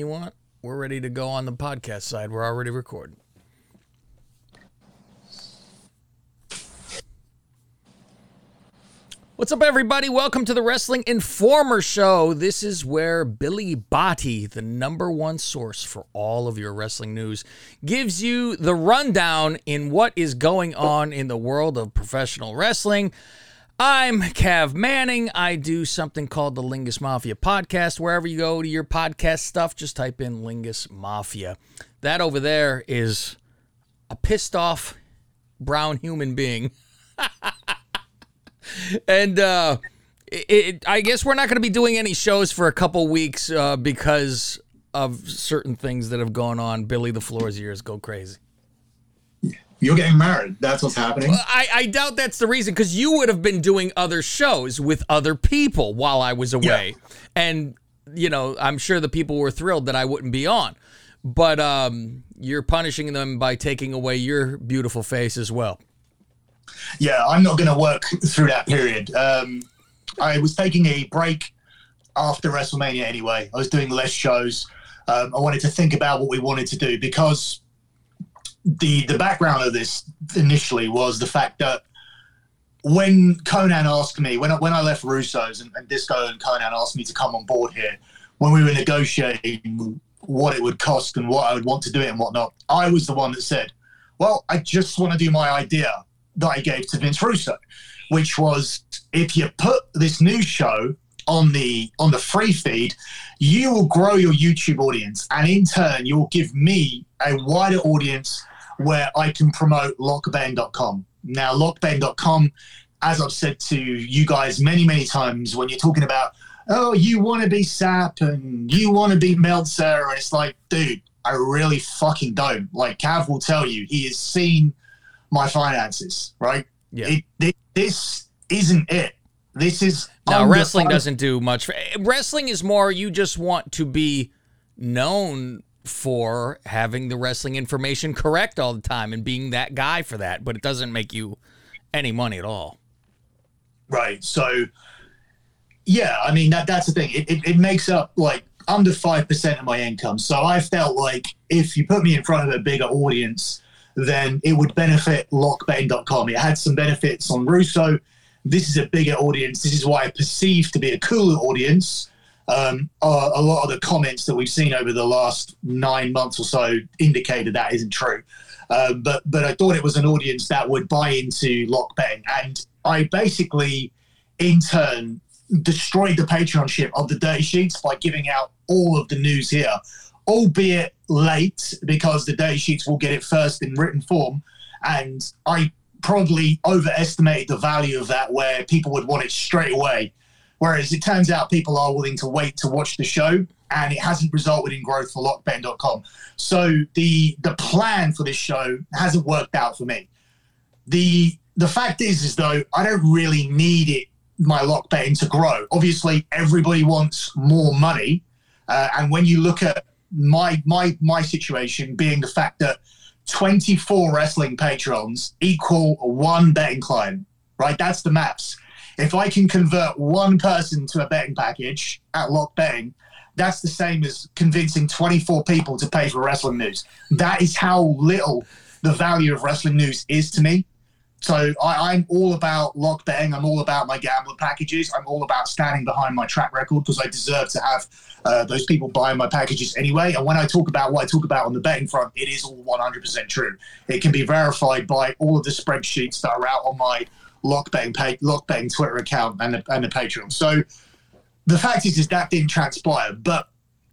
you want? We're ready to go on the podcast side. We're already recording. What's up, everybody? Welcome to the Wrestling Informer Show. This is where Billi Bhatti, the number one source for all of your wrestling news, gives you the rundown in what is going on in the world of professional wrestling. I'm Cav Manning. I do something called the Lingus Mafia podcast. Wherever you go to your podcast stuff, just type in Lingus Mafia. That over there is a pissed off brown human being. and uh, it, it, I guess we're not going to be doing any shows for a couple weeks uh, because of certain things that have gone on. Billy the Floor's ears go crazy. You're getting married. That's what's happening. I, I doubt that's the reason because you would have been doing other shows with other people while I was away. Yeah. And, you know, I'm sure the people were thrilled that I wouldn't be on. But um, you're punishing them by taking away your beautiful face as well. Yeah, I'm not going to work through that period. Um, I was taking a break after WrestleMania anyway. I was doing less shows. Um, I wanted to think about what we wanted to do because the the background of this initially was the fact that when Conan asked me when I, when I left Russo's and, and Disco and Conan asked me to come on board here when we were negotiating what it would cost and what I would want to do it and whatnot, I was the one that said, "Well, I just want to do my idea that I gave to Vince Russo, which was if you put this new show on the on the free feed, you will grow your YouTube audience, and in turn, you will give me a wider audience where I can promote lockbetting.com. Now, lockbetting.com, as I've said to you guys many, many times, when you're talking about, oh, you want to be Sapp and you want to be Meltzer, and it's like, dude, I really fucking don't. Like, Cav will tell you, he has seen my finances, right? Yeah. It, it, this isn't it. This is. Now, wrestling doesn't do much. For, wrestling is more you just want to be known for having the wrestling information correct all the time and being that guy for that, but it doesn't make you any money at all. Right. So, yeah, I mean that that's the thing. It, it, it makes up like under five percent of my income. So I felt like if you put me in front of a bigger audience, then it would benefit lockbetting.com. It had some benefits on Russo. This is a bigger audience. This is why I perceive to be a cooler audience um, a lot of the comments that we've seen over the last nine months or so indicated that isn't true. Um, but but I thought it was an audience that would buy into lock and I basically, in turn, destroyed the Patreonship of the Dirty Sheets by giving out all of the news here, albeit late because the Dirty Sheets will get it first in written form, and I probably overestimated the value of that, where people would want it straight away Whereas it turns out people are willing to wait to watch the show, and it hasn't resulted in growth for lockbetting.com. So the the plan for this show hasn't worked out for me. The the fact is, is though, I don't really need it my lock betting to grow. Obviously, everybody wants more money, uh, and when you look at my my my situation being the fact that 24 wrestling patrons equal one betting client, right? That's the maps if I can convert one person to a betting package at Lock Betting, that's the same as convincing 24 people to pay for wrestling news. That is how little the value of wrestling news is to me. So I, am all about lock betting. I'm all about my gambler packages. I'm all about standing behind my track record because I deserve to have uh, those people buying my packages anyway. And when I talk about what I talk about on the betting front, it is all 100% true. It can be verified by all of the spreadsheets that are out on my lockbetting pay, lockbetting Twitter account and the, and the Patreon. So the fact is, is that didn't transpire, but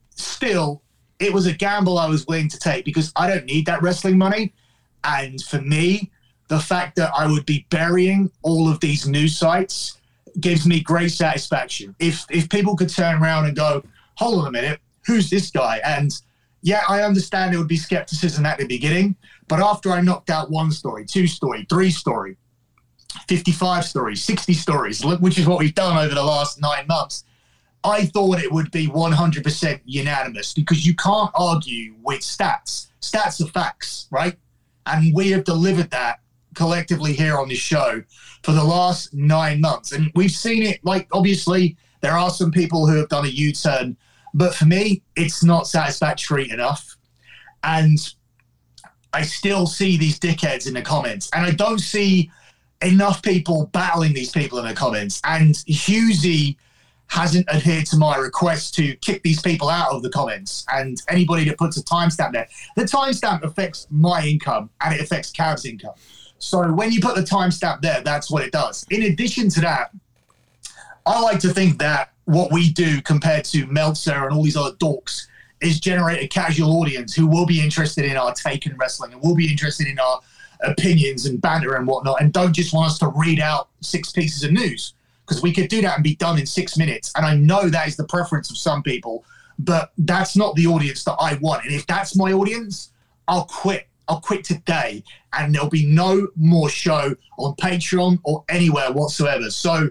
still, it was a gamble I was willing to take because I don't need that wrestling money. And for me, the fact that I would be burying all of these news sites gives me great satisfaction. If if people could turn around and go, hold on a minute, who's this guy? And yeah, I understand there would be skepticism at the beginning, but after I knocked out one story, two story, three story, 55 stories, 60 stories, which is what we've done over the last nine months. I thought it would be 100% unanimous because you can't argue with stats. Stats are facts, right? And we have delivered that collectively here on this show for the last nine months. And we've seen it, like, obviously, there are some people who have done a U turn But for me, it's not satisfactory enough. And I still see these dickheads in the comments, and I don't see enough people battling these people in the comments. And Husey hasn't adhered to my request to kick these people out of the comments. And anybody that puts a timestamp there, the timestamp affects my income and it affects Cav's income. So when you put the timestamp there, that's what it does. In addition to that, I like to think that what we do compared to Meltzer and all these other dorks is generate a casual audience who will be interested in our take in wrestling and will be interested in our opinions and banter and whatnot and don't just want us to read out six pieces of news because we could do that and be done in six minutes. And I know that is the preference of some people, but that's not the audience that I want. And if that's my audience, I'll quit. I'll quit today and there'll be no more show on Patreon or anywhere whatsoever. So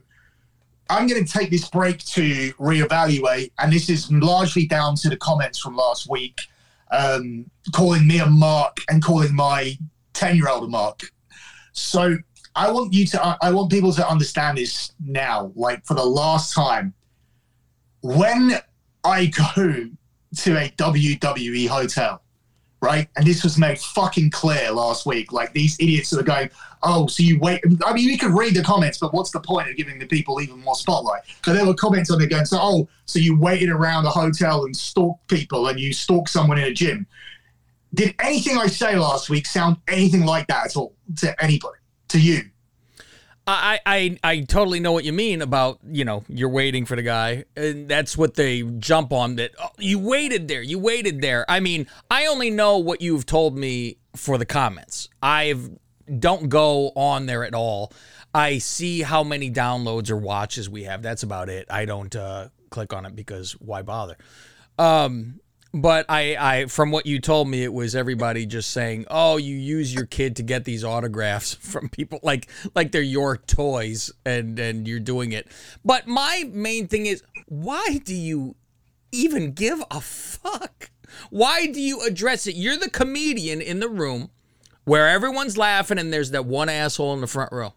I'm going to take this break to reevaluate. And this is largely down to the comments from last week, um, calling me a mark and calling my 10 year old mark. So I want you to, I want people to understand this now, like for the last time. When I go to a WWE hotel, right? And this was made fucking clear last week. Like these idiots that are going, oh, so you wait. I mean, you could read the comments, but what's the point of giving the people even more spotlight? So there were comments on there going, so, oh, so you waited around a hotel and stalked people and you stalked someone in a gym. Did anything I say last week sound anything like that at all to anybody, to you? I, I I totally know what you mean about you know you're waiting for the guy and that's what they jump on that oh, you waited there you waited there. I mean I only know what you've told me for the comments. I've don't go on there at all. I see how many downloads or watches we have. That's about it. I don't uh, click on it because why bother? Um but I, I from what you told me it was everybody just saying oh you use your kid to get these autographs from people like like they're your toys and and you're doing it. But my main thing is why do you even give a fuck? Why do you address it? You're the comedian in the room where everyone's laughing and there's that one asshole in the front row.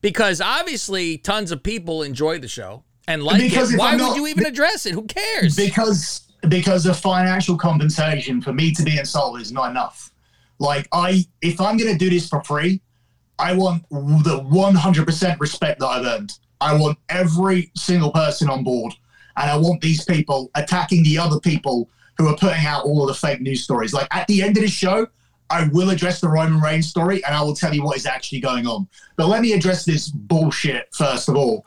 Because obviously tons of people enjoy the show and like because it why would not, you even address it? Who cares? because because of financial compensation for me to be insulted is not enough. Like I, if I'm going to do this for free, I want the 100% respect that I've earned. I want every single person on board, and I want these people attacking the other people who are putting out all of the fake news stories. Like at the end of the show, I will address the Roman Reigns story, and I will tell you what is actually going on. But let me address this bullshit first of all.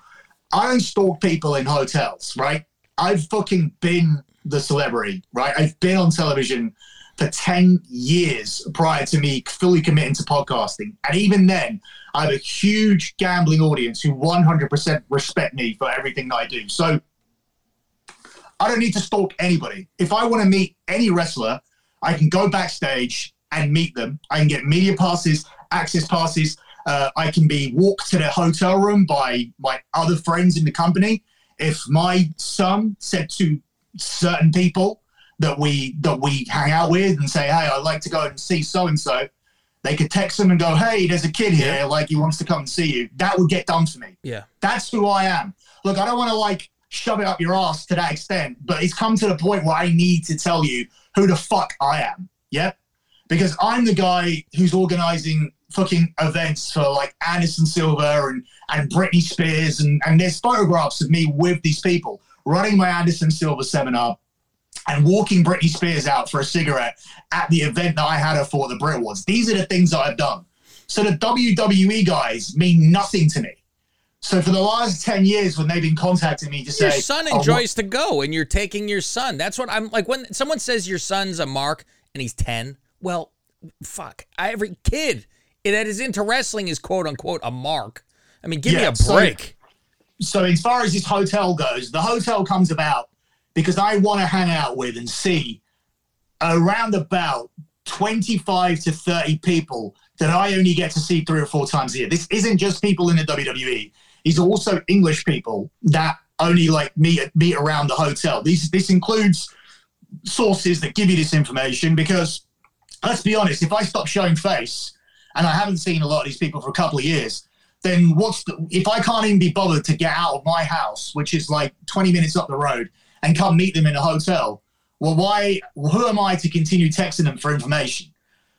I don't stalk people in hotels, right? I've fucking been the celebrity, right? I've been on television for 10 years prior to me fully committing to podcasting. And even then, I have a huge gambling audience who 100% respect me for everything that I do. So I don't need to stalk anybody. If I want to meet any wrestler, I can go backstage and meet them. I can get media passes, access passes. Uh, I can be walked to their hotel room by my other friends in the company. If my son said to certain people that we that we hang out with and say, hey, I'd like to go and see so and so. They could text them and go, hey, there's a kid here, like he wants to come and see you. That would get done for me. Yeah, that's who I am. Look, I don't want to like shove it up your ass to that extent, but it's come to the point where I need to tell you who the fuck I am. Yeah, because I'm the guy who's organizing fucking events for like Anderson Silva and and Britney Spears and and there's photographs of me with these people running my Anderson Silva seminar and walking Britney Spears out for a cigarette at the event that I had her for the Brit Awards. These are the things that I've done. So the WWE guys mean nothing to me. So for the last 10 years when they've been contacting me to say Your son oh, enjoys oh, to go and you're taking your son. That's what I'm like when someone says your son's a mark and he's 10. Well, fuck. Every kid that is into wrestling is quote unquote a mark. I mean, give yeah, me a break. So, so as far as this hotel goes, the hotel comes about because I want to hang out with and see around about 25 to 30 people that I only get to see three or four times a year. This isn't just people in the WWE. These are also English people that only like meet meet around the hotel. These this includes sources that give you this information because let's be honest, if I stop showing face and I haven't seen a lot of these people for a couple of years, then what's the, if I can't even be bothered to get out of my house, which is like 20 minutes up the road, and come meet them in a hotel. Well, why? Who am I to continue texting them for information?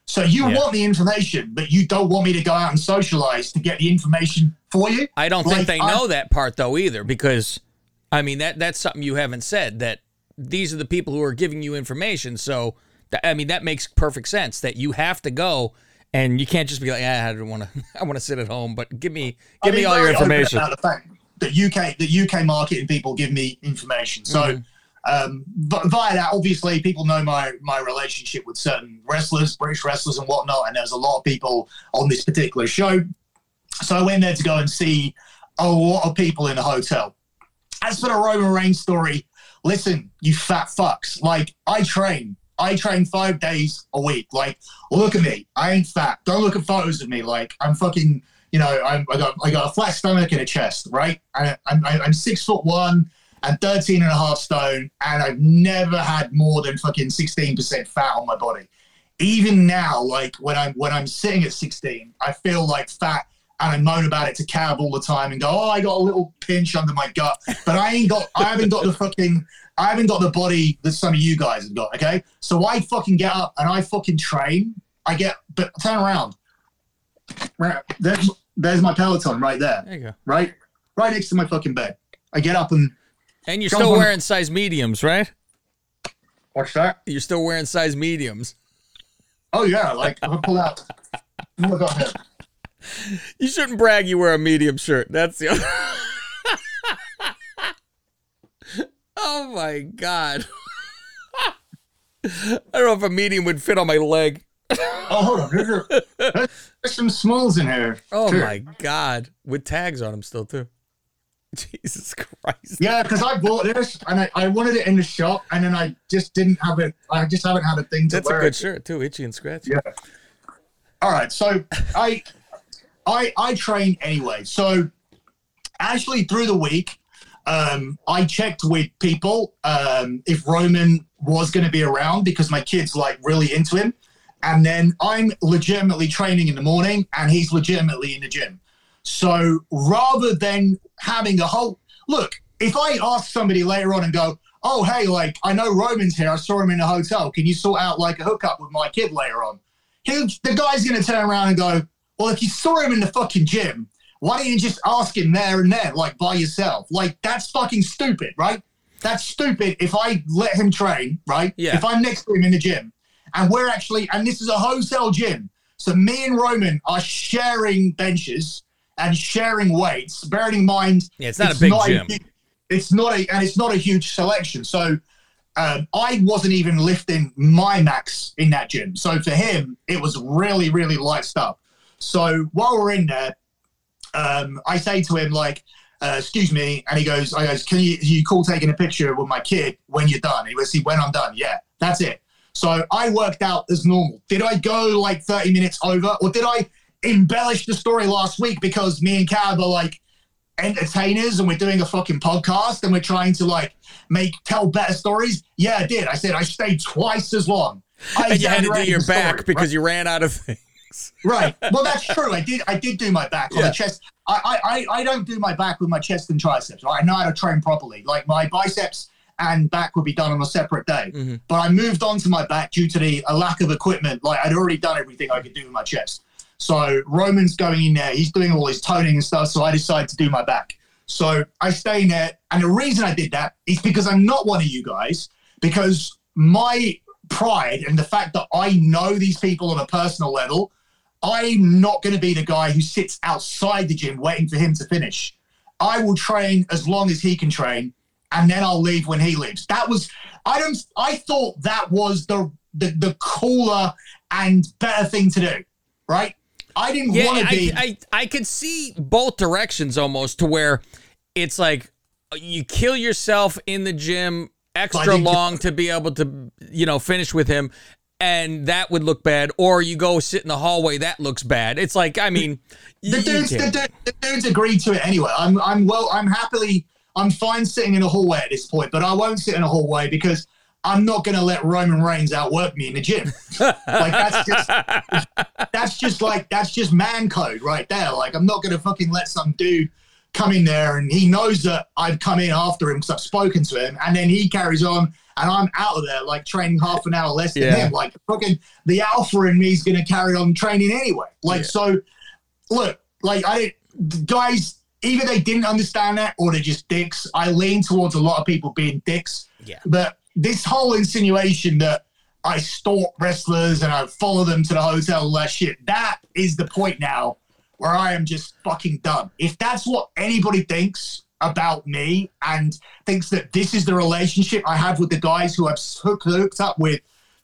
So you Yeah. want the information, but you don't want me to go out and socialize to get the information for you. I don't Like, think they I- know that part though either, because I mean that that's something you haven't said that these are the people who are giving you information. So I mean that makes perfect sense that you have to go and you can't just be like, ah, I don't want to. I want to sit at home, but give me I give me all your information. About the fact that UK, the UK marketing people give me information. So Mm-hmm. um, but via that, obviously, people know my my relationship with certain wrestlers, British wrestlers, and whatnot. And there's a lot of people on this particular show. So I went there to go and see a lot of people in a hotel. As for the Roman Reigns story, listen, you fat fucks. Like I train. I train five days a week. Like, look at me. I ain't fat. Don't look at photos of me. Like, I'm fucking, you know, I'm, I got I got a flat stomach and a chest, right? I'm, I'm, I'm six foot one and 13 and a half stone, and I've never had more than fucking 16% fat on my body. Even now, like when I'm when I'm sitting at 16, I feel like fat and I moan about it to Cav all the time and go, oh, I got a little pinch under my gut, but I ain't got, I haven't got the fucking, I haven't got the body that some of you guys have got. Okay, so I fucking get up and I fucking train. I get, but turn around. There's, there's my Peloton right there, There you go. right, right next to my fucking bed. I get up and And you're still wearing size mediums, right? what's that? You're still wearing size mediums. Oh yeah, like I pull out. Look up here. You shouldn't brag you wear a medium shirt. That's the other. Oh my god. I don't know if a medium would fit on my leg. Oh, hold on. There's, a- there's some smalls in here. Oh too. my god. With tags on them still too. Jesus Christ. Yeah, because I bought this and I, I wanted it in the shop, and then I just didn't have it. I just haven't had a thing to That's a good shirt too, itchy and scratchy. Yeah. All right. So I, I, I train anyway. So actually, through the week, um, I checked with people um, if Roman was going to be around because my kid's like really into him, and then I'm legitimately training in the morning, and he's legitimately in the gym. So rather than having a whole look, if I ask somebody later on and go, "Oh, hey, like I know Roman's here. I saw him in a hotel. Can you sort out like a hookup with my kid later on?" He, the guy's going to turn around and go, "Well, if you saw him in the fucking gym, why don't you just ask him there and there, like by yourself? Like that's fucking stupid, right? That's stupid. If I let him train, right? Yeah. If I'm next to him in the gym, and we're actually, and this is a hotel gym, so me and Roman are sharing benches and sharing weights. Bearing in mind, Yeah, it's not a big gym. hu- it's not a, and it's not a huge selection. So um, I wasn't even lifting my max in that gym. So for him, it was really, really light stuff. So while we're in there, um, I say to him like, uh, "Excuse me," and he goes, "I goes, can you you cool taking a picture with my kid when you're done?" He goes, "See when I'm done." Yeah, that's it. So I worked out as normal. Did I go like 30 minutes over, or did I embellish the story last week because me and Cav are like entertainers and we're doing a fucking podcast and we're trying to like make tell better stories? Yeah, I did. I said I stayed twice as long. I And you had to do your story, back right? because you ran out of things. Right. Well, that's true. I did. I did do my back on Yeah. the chest. I, I, I, don't do my back with my chest and triceps. Right? I know how to train properly. Like my biceps and back would be done on a separate day. Mhm. But I moved on to my back due to the a lack of equipment. Like I'd already done everything I could do with my chest. So Roman's going in there. He's doing all his toning and stuff. So I decided to do my back. So I stay in there. And the reason I did that is because I'm not one of you guys. Because my pride and the fact that I know these people on a personal level I'm not going to be the guy who sits outside the gym waiting for him to finish. I will train as long as he can train, and then I'll leave when he leaves. That was I don't I thought that was the the, the cooler and better thing to do, right? I didn't Yeah, want to I, be. I, I could see both directions almost to where it's like uh, you kill yourself in the gym extra long to be able to, you know, finish with him. And that would look bad, or you go sit in the hallway. That looks bad. It's like, I mean, the dudes, the, can't- dude- the dudes agreed to it anyway. I'm, I'm well. I'm happily. I'm fine sitting in a hallway at this point, but I won't sit in a hallway because I'm not going to let Roman Reigns outwork me in the gym. like that's just that's just like that's just man code right there. Like I'm not going to fucking let some dude come in there and he knows that I've come in after him because I've spoken to him, and then he carries on and I'm out of there like training half an hour less than Yeah. him. Like fucking the alpha in me is going to carry on training anyway. Like Yeah. so, look, like I did guys either they didn't understand that or they're just dicks. I lean towards a lot of people being dicks. Yeah. But this whole insinuation that I stalk wrestlers and I follow them to the hotel, all that shit, that is the point now where I am just fucking done. If that's what anybody thinks about me and thinks that this is the relationship I have with the guys who I've hooked, up with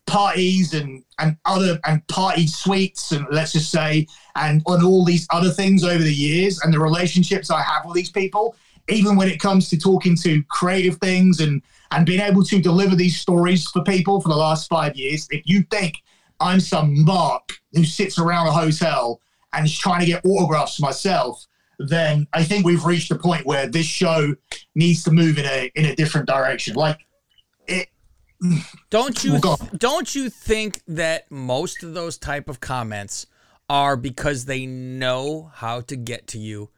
parties and and other and party suites and let's just say and on all these other things over the years and the relationships I have with these people, even when it comes to talking to creative things and and being able to deliver these stories for people for the last five years, if you think I'm some mark who sits around a hotel and is trying to get autographs myself, then I think we've reached a point where this show needs to move in a in a different direction. Like it Don't you go don't you think that most of those type of comments are because they know how to get to you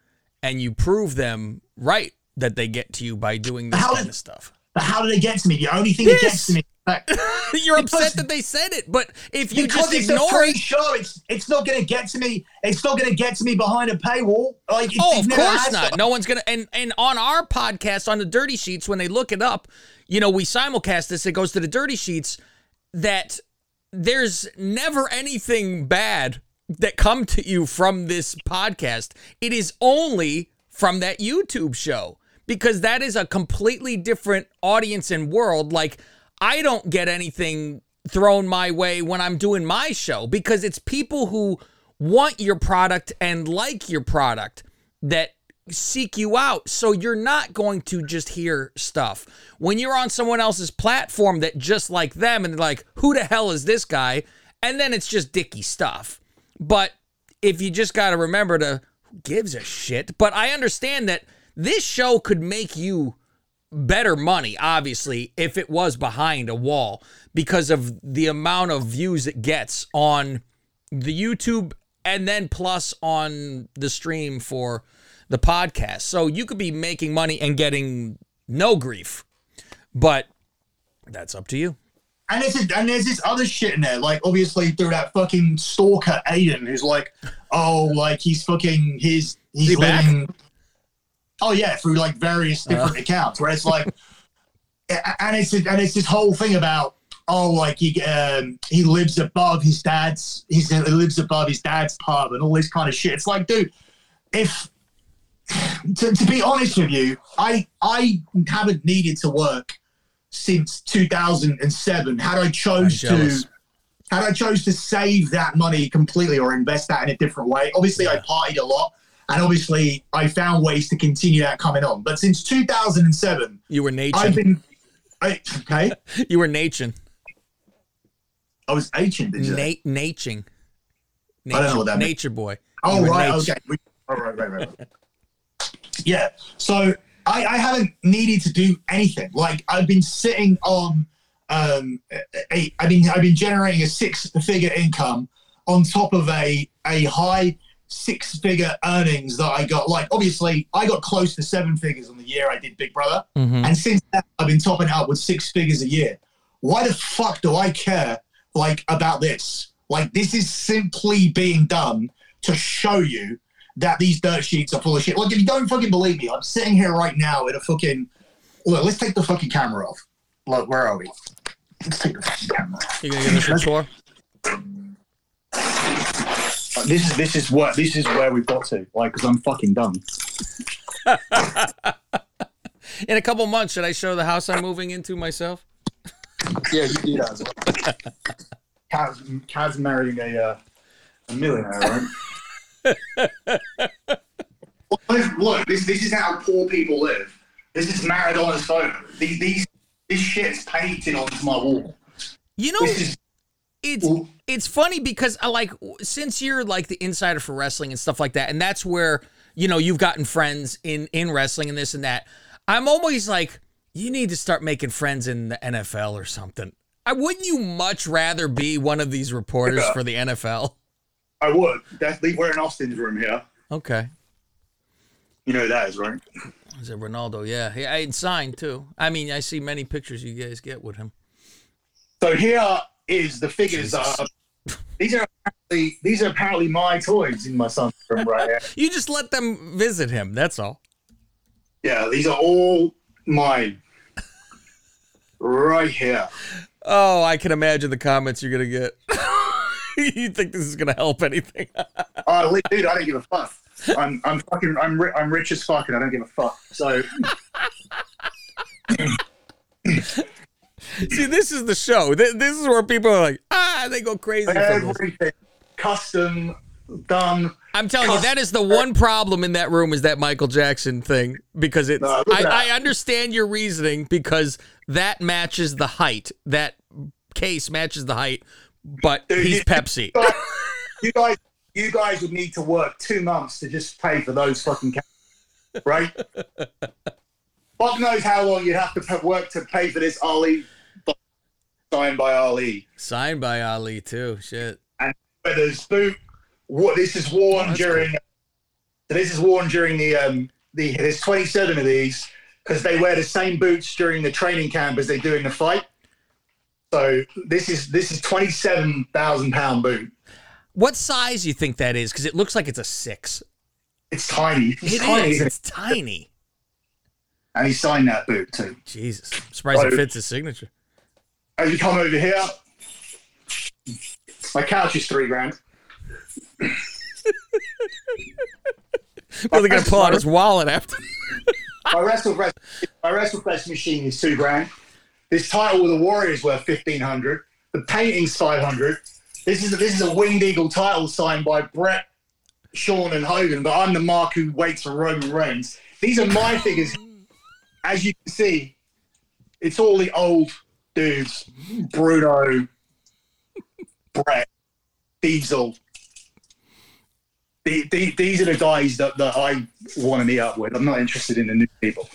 and you prove them right that they get to you by doing this How kind did- of stuff. but how do they get to me? The only thing that gets to me You're Because- upset that they said it, but if you just it's a ignore free it, show. It's it's not going to get to me. It's not going to get to me behind a paywall. Like it, Oh, of course not. to. No one's gonna. And and on our podcast, on the Dirty Sheets, when they look it up, you know, we simulcast this. It goes to the Dirty Sheets. That there's never anything bad that come to you from this podcast. It is only from that YouTube show because that is a completely different audience and world. Like I don't get anything thrown my way when I'm doing my show because it's people who want your product and like your product that seek you out. So you're not going to just hear stuff. When you're on someone else's platform that just like them and like, who the hell is this guy? And then it's just dicky stuff. But if you just got to remember to, who gives a shit? But I understand that this show could make you better money, obviously, if it was behind a wall because of the amount of views it gets on the YouTube and then plus on the stream for the podcast. So you could be making money and getting no grief, but that's up to you. And there's, and there's this other shit in there, like obviously through that fucking stalker Aiden, who's like, oh, like he's fucking his he's he back? Oh yeah, through like various different accounts, where it's like, and it's and it's this whole thing about oh, like he um, he lives above his dad's he's, he lives above his dad's pub and all this kind of shit. It's like, dude, if to, to be honest with you, I I haven't needed to work since 2007. Had I chose to, had I chose to save that money completely or invest that in a different way, obviously I partied a lot, and obviously I found ways to continue that coming on. But since 2007, You were nature. I've been, I, okay, You were Nachin. I was ancient. Did you? Na- Naching. I don't know what that means. Nature boy. Oh right, okay. Oh, right, right, right. right. yeah. So I, I haven't needed to do anything. Like I've been sitting on um a, I've been I've been generating a six figure income on top of a a high six figure earnings that I got. Like obviously I got close to seven figures on the year I did Big Brother. Mhm. And since then I've been topping out with six figures a year. Why the fuck do I care like about this? Like this is simply being done to show you that these dirt sheets are full of shit. Like, if you don't fucking believe me, I'm sitting here right now in a fucking. Look, let's take the fucking camera off. Look, where are we? Let's take the fucking camera. off. You gonna give us a tour? This is this is what this is where we've got to. Like, because I'm fucking done. In a couple months, should I show the house I'm moving into myself? Yeah, you do that as well. Kaz, Kaz marrying a uh, a millionaire, right? look, look, this this is how poor people live. This is Maradona's photo. These these this shit's painted onto my wall. You know, This is it's it's funny because I like since you're like the insider for wrestling and stuff like that, and that's where you know you've gotten friends in in wrestling and this and that. I'm always like, you need to start making friends in the NFL or something. I wouldn't you much rather be one of these reporters Yeah. for the NFL? I would definitely. We're in Austin's room here. Okay. You know who that is, right? Is it Ronaldo? Yeah, yeah. I signed too. I mean, I see many pictures you guys get with him. So here is the figures. Jesus. Uh, these are apparently these are apparently my toys in my son's room right here. You just let them visit him. That's all. Yeah, these are all mine. Right here. Oh, I can imagine the comments you're gonna get. you think this is gonna help anything? Oh, li- dude, I don't give a fuck. I'm, I'm fucking, I'm, ri- I'm rich as fuck, and I don't give a fuck. So, See, this is the show. Th- This is where people are like, ah, they go crazy. everything custom done. I'm telling you, that is the one problem in that room is that Michael Jackson thing because it's. No, I. I understand your reasoning because that matches the height. That case matches the height, but Dude, he's you- Pepsi. Guys, you guys, you guys would need to work two months to just pay for those fucking cameras, right? Fuck knows how long you'd have to work to pay for this Ali signed by Ali. Signed by Ali too. Shit. But there's boot. What this is worn Oh, during. This is worn during the um the. There's 27 of these because they wear the same boots during the training camp as they do in the fight. So this is this is 27,000 pound boot. What size you think that is? Because it looks like it's a six. It's tiny. It's It tiny, is. it? It's tiny. and he signed that boot too. Jesus. I'm surprised it fits his signature. As you come over here, my couch is three grand. Really gonna pull out his wallet after. My WrestleFest, my WrestleFest machine is two grand. This title with the Warriors is worth fifteen hundred. The painting's five hundred. This is this is a Winged Eagle title signed by Brett, Shawn, and Hogan. But I'm the mark who waits for Roman Reigns. These are my figures. As you can see, it's all the old dudes: Bruno, Brett, Diesel. The, the, these are the guys that, that I want to meet up with. I'm not interested in the new people.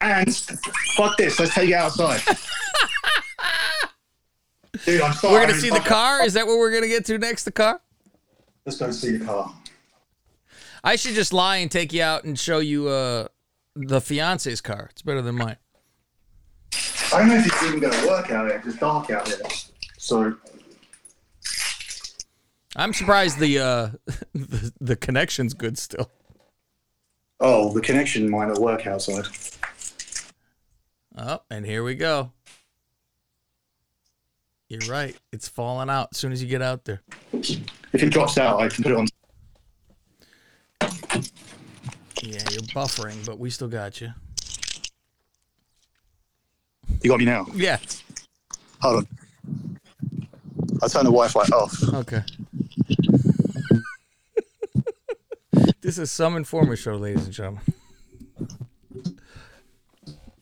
And fuck this, let's take it outside. Dude, I'm sorry. We're gonna see the car. Is that what we're gonna get to next? The car. Let's go see the car. I should just lie and take you out and show you uh, the fiance's car. It's better than mine. I don't know if it's even going to work out here. It's dark out here. So, I'm surprised the uh, the, the connection's good still. oh, the connection might not work outside. Oh, and here we go. You're right. It's falling out as soon as you get out there. If it drops out, I can put it on. Yeah, you're buffering, but we still got you. You got me now. Yeah. Hold on. I'll turn the Wi-Fi off. Okay. this is some informer show, ladies and gentlemen.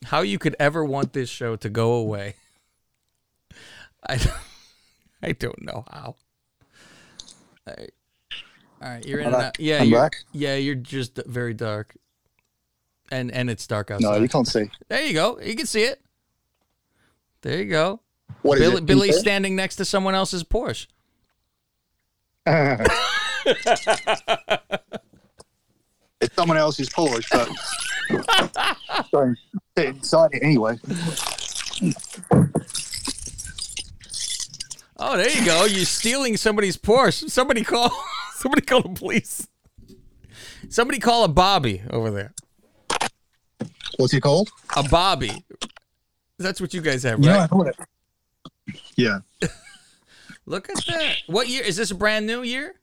How you could ever want this show to go away? I, I don't know how. I, all right, you're in and out. Yeah, I'm you're, back. yeah, you're just very dark, and and it's dark outside. No, you can't see. There you go. You can see it. There you go. What is Billi, it? Billi's standing next to someone else's Porsche. it's someone else's Porsche, but sit inside it anyway. Oh, there you go. You're stealing somebody's Porsche. Somebody call. Somebody call the police. Somebody call a Bobby over there. What's he called? A Bobby. That's what you guys have, Yeah, right? I thought it. Yeah, Look at that. What year is this? A brand new year?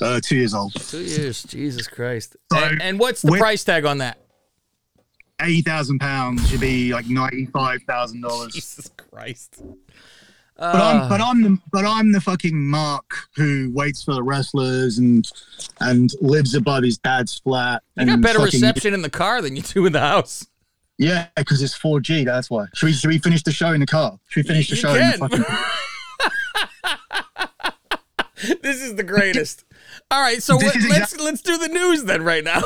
uh, two years old. Two years. Jesus Christ. So, and, and what's the price tag on that? Eighty thousand pounds should be like ninety-five thousand dollars. Jesus Christ. But Uh, I'm, but I'm the, but I'm the fucking mark who waits for the wrestlers and and lives above his dad's flat. you got better fucking- reception in the car than you do in the house. Yeah, because it's 4G. That's why. Should we should we finish the show in the car? Should we finish the You show in the fucking? this is the greatest. All right, so let, is let's let's do the news then right now.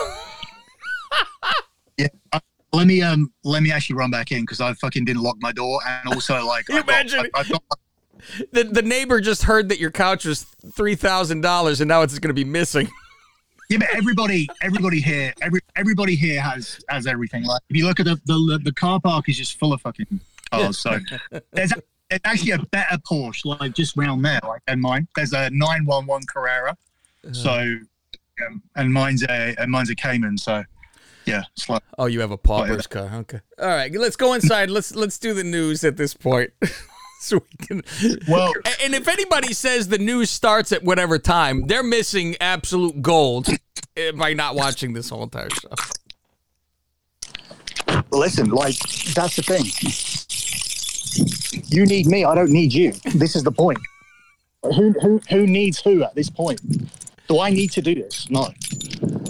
Yeah. uh, Let me um let me actually run back in because I fucking didn't lock my door and also like You I got- I, I got, the the neighbor just heard that your couch was three thousand dollars and now it's going to be missing. Yeah, but everybody, everybody here, every everybody here has has everything. Like if you look at the the, the car park is just full of fucking cars. So there's, a, there's actually a better Porsche like just round there, like than mine. There's a 911 Carrera. So um, and mine's a and mine's a Cayman. So yeah, it's like Oh, you have a pauper's car. Okay. All right, let's go inside. let's let's do the news at this point. so we can well. And if anybody says the news starts at whatever time, they're missing absolute gold eh, by not watching this whole entire show. Listen, like that's the thing. You need me. I don't need you. This is the point. Who who who needs who at this point? Do I need to do this? No.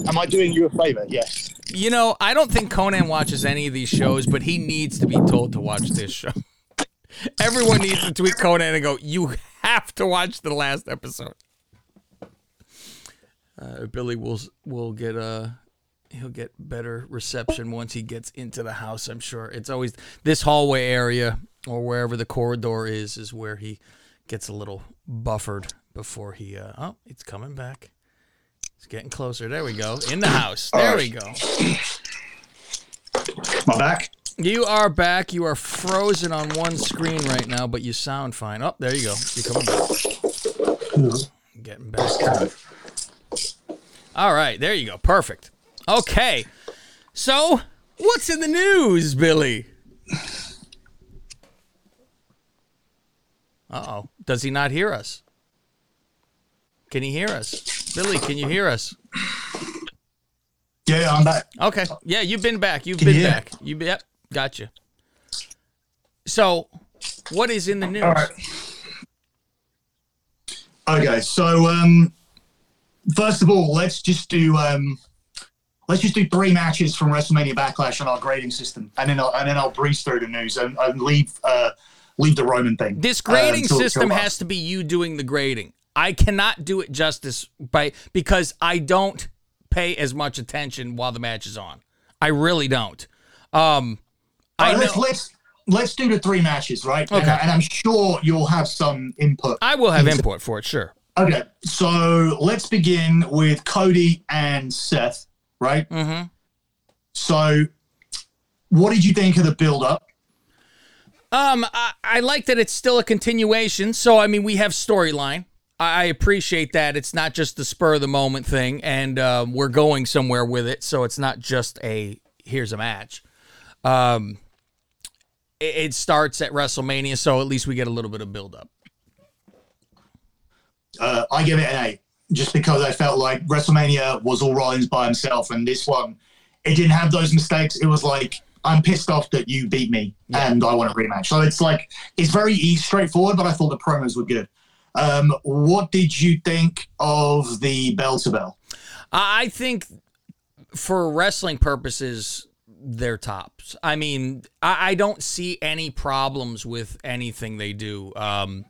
Am I doing you a favor? Yes. You know, I don't think Conan watches any of these shows, but he needs to be told to watch this show. Everyone needs to tweet Conan and go, "You have to watch the last episode." Uh, Billi will will get a he'll get better reception once he gets into the house. I'm sure it's always this hallway area or wherever the corridor is is where he gets a little buffered before he. Uh, oh, it's coming back. It's getting closer. There we go. In the house. There we go. My back. You are back. You are frozen on one screen right now, but you sound fine. Oh, there you go. You're coming back. Getting back. All right, there you go. Perfect. Okay. So, what's in the news, Billi? Uh oh. Does he not hear us? Can he hear us? Billi, can you hear us? Yeah, I'm back. Okay. Yeah, you've been back. You've Can been you back. You yep, gotcha. So, what is in the news? All right. Okay, so um, first of all, let's just do um, let's just do three matches from WrestleMania Backlash on our grading system, and then I'll, and then I'll breeze through the news and, and leave uh, leave the Roman thing. This uh, grading until- system till has to be you doing the grading. I cannot do it justice by because I don't pay as much attention while the match is on. I really don't. Um, I right, let's let's let's do the three matches, right? And, Okay. and I'm sure you'll have some input. I will have input for it. Sure. Okay, so let's begin with Cody and Seth, right? Mm-hmm. So, what did you think of the build up? Um, I, I like that it's still a continuation. So I mean, we have storyline. I I appreciate that it's not just the spur of the moment thing, and um, we're going somewhere with it. So it's not just a here's a match. Um, it, it starts at WrestleMania, so at least we get a little bit of build up. uh, I give it an eight, just because I felt like WrestleMania was all Rollins by himself, and this one, it didn't have those mistakes. It was like I'm pissed off that you beat me, and I want a rematch. So it's like it's very easy, straightforward, but I thought the promos were good. Um, what did you think of the bell to bell? I think for wrestling purposes, they're tops. I mean, I, I don't see any problems with anything they do. Um,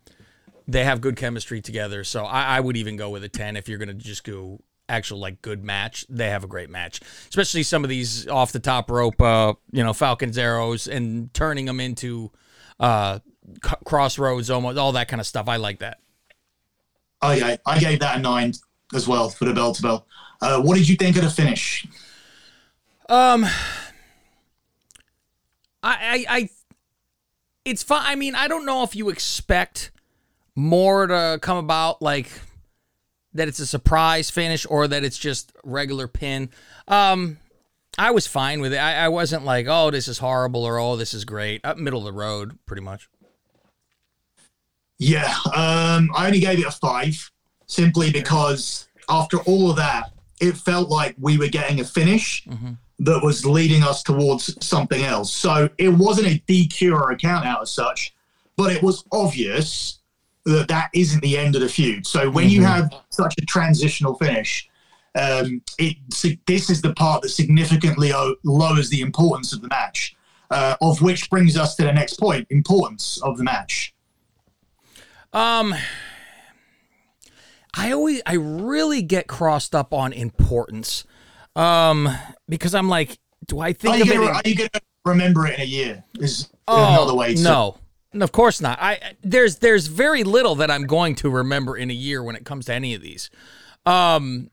they have good chemistry together, so I, I would even go with a ten if you're going to just go actual like good match. They have a great match, especially some of these off the top rope, uh, you know, Falcons arrows and turning them into uh, c- Cross Rhodes, almost all that kind of stuff. I like that. Okay, I gave that a nine as well for the bell to bell. Uh, what did you think of the finish? Um, I, I, I, it's fine. I mean, I don't know if you expect more to come about, like that it's a surprise finish or that it's just regular pin. Um, I was fine with it. I, I wasn't like, oh, this is horrible or oh, this is great. Up middle of the road, pretty much. Yeah, um, I only gave it a five simply because after all of that, it felt like we were getting a finish that was leading us towards something else. So it wasn't a DQ or a count out as such, but it was obvious that that isn't the end of the feud. So when you have such a transitional finish, um, it this is the part that significantly lowers the importance of the match. Uh, of which brings us to the next point: importance of the match. Um, I always, I really get crossed up on importance, um, because I'm like, do I think Are you, gonna, in- are you gonna remember it in a year? Is another way. To, Oh, no, of course not. I there's there's very little that I'm going to remember in a year when it comes to any of these. Um,